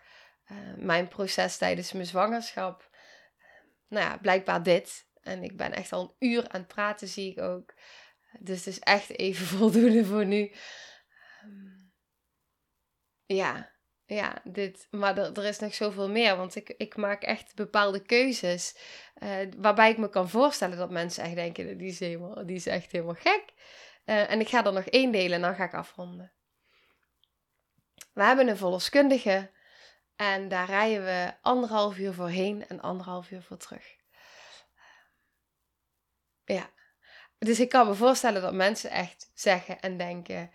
uh, mijn proces tijdens mijn zwangerschap? Nou ja, blijkbaar dit. En ik ben echt al een uur aan het praten, zie ik ook. Dus het is echt even voldoende voor nu. Um, ja, ja, dit, maar er, er, is nog zoveel meer. Want ik, ik maak echt bepaalde keuzes. Uh, waarbij ik me kan voorstellen dat mensen echt denken: die is, die is echt helemaal gek. Uh, en ik ga er nog één delen en dan ga ik afronden. We hebben een verloskundige. En daar rijden we anderhalf uur voor heen en anderhalf uur voor terug. Ja. Dus ik kan me voorstellen dat mensen echt zeggen en denken: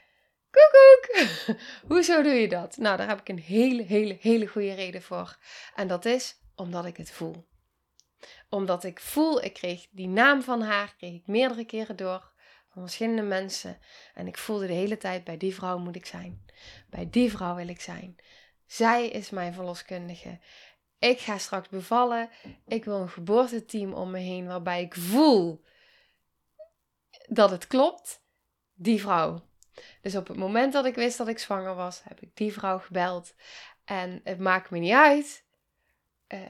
Koekoek! Hoezo doe je dat? Nou, daar heb ik een hele, hele, hele goede reden voor. En dat is omdat ik het voel. Omdat ik voel, ik kreeg die naam van haar, kreeg ik meerdere keren door van verschillende mensen. En ik voelde de hele tijd, bij die vrouw moet ik zijn. Bij die vrouw wil ik zijn. Zij is mijn verloskundige. Ik ga straks bevallen. Ik wil een geboorteteam om me heen waarbij ik voel dat het klopt. Die vrouw. Dus op het moment dat ik wist dat ik zwanger was, heb ik die vrouw gebeld. En het maakt me niet uit uh,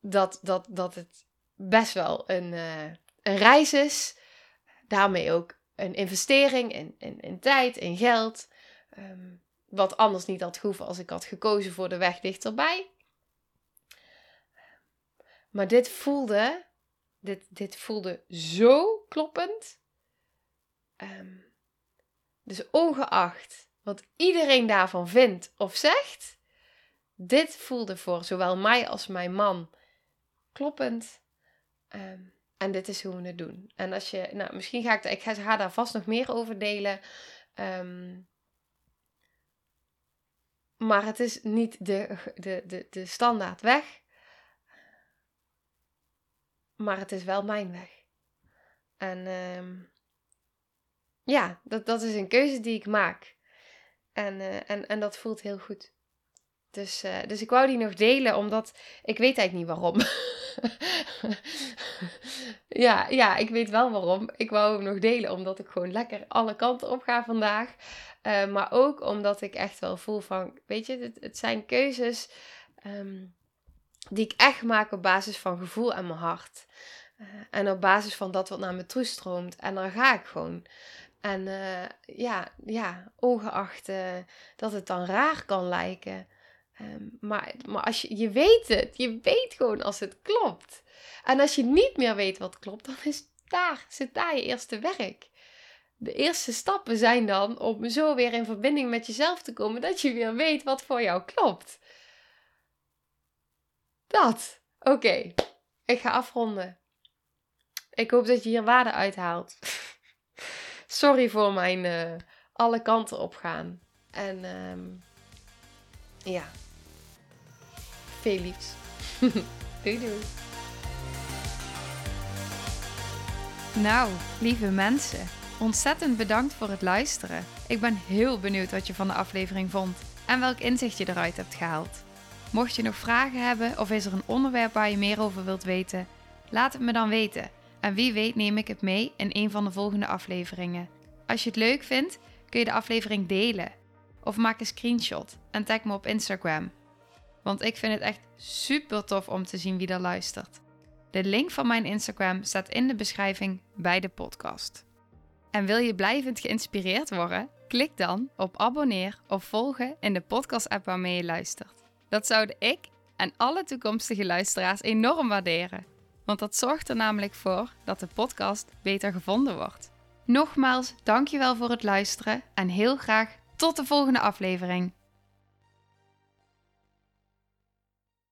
dat, dat, dat het best wel een, uh, een reis is. Daarmee ook een investering in, in, in tijd, in geld. Um, wat anders niet had gehoeven als ik had gekozen voor de weg dichterbij. Maar dit voelde, dit, dit voelde zo kloppend. Um, dus ongeacht wat iedereen daarvan vindt of zegt, dit voelde voor zowel mij als mijn man kloppend. Um, en dit is hoe we het doen. En als je, nou, misschien ga ik, ik ga daar vast nog meer over delen. Um, maar het is niet de, de, de, de standaard weg. Maar het is wel mijn weg. En um, ja, dat, dat is een keuze die ik maak. En, uh, en, en dat voelt heel goed. Dus, uh, dus ik wou die nog delen, omdat ik weet eigenlijk niet waarom. ja, ja, ik weet wel waarom. Ik wou hem nog delen, omdat ik gewoon lekker alle kanten op ga vandaag. Uh, maar ook omdat ik echt wel voel van, weet je, het, het zijn keuzes um, die ik echt maak op basis van gevoel en mijn hart. En op basis van dat wat naar me toestroomt. En dan ga ik gewoon. En uh, ja, ja, ongeacht dat het dan raar kan lijken. Um, maar maar als je, je weet het, je weet gewoon als het klopt. En als je niet meer weet wat klopt, dan is daar, zit daar je eerste werk. De eerste stappen zijn dan om zo weer in verbinding met jezelf te komen dat je weer weet wat voor jou klopt. Dat. Oké, ik ga afronden. Ik hoop dat je hier waarde uithaalt. Sorry voor mijn uh, alle kanten opgaan. En um, ja, veel liefs. doei doei. Nou, lieve mensen, ontzettend bedankt voor het luisteren. Ik ben heel benieuwd wat je van de aflevering vond en welk inzicht je eruit hebt gehaald. Mocht je nog vragen hebben of is er een onderwerp waar je meer over wilt weten, laat het me dan weten. En wie weet neem ik het mee in een van de volgende afleveringen. Als je het leuk vindt, kun je de aflevering delen. Of maak een screenshot en tag me op Instagram. Want ik vind het echt super tof om te zien wie er luistert. De link van mijn Instagram staat in de beschrijving bij de podcast. En wil je blijvend geïnspireerd worden? Klik dan op abonneer of volgen in de podcast-app waarmee je luistert. Dat zouden ik en alle toekomstige luisteraars enorm waarderen. Want dat zorgt er namelijk voor dat de podcast beter gevonden wordt. Nogmaals, dankjewel voor het luisteren en heel graag tot de volgende aflevering.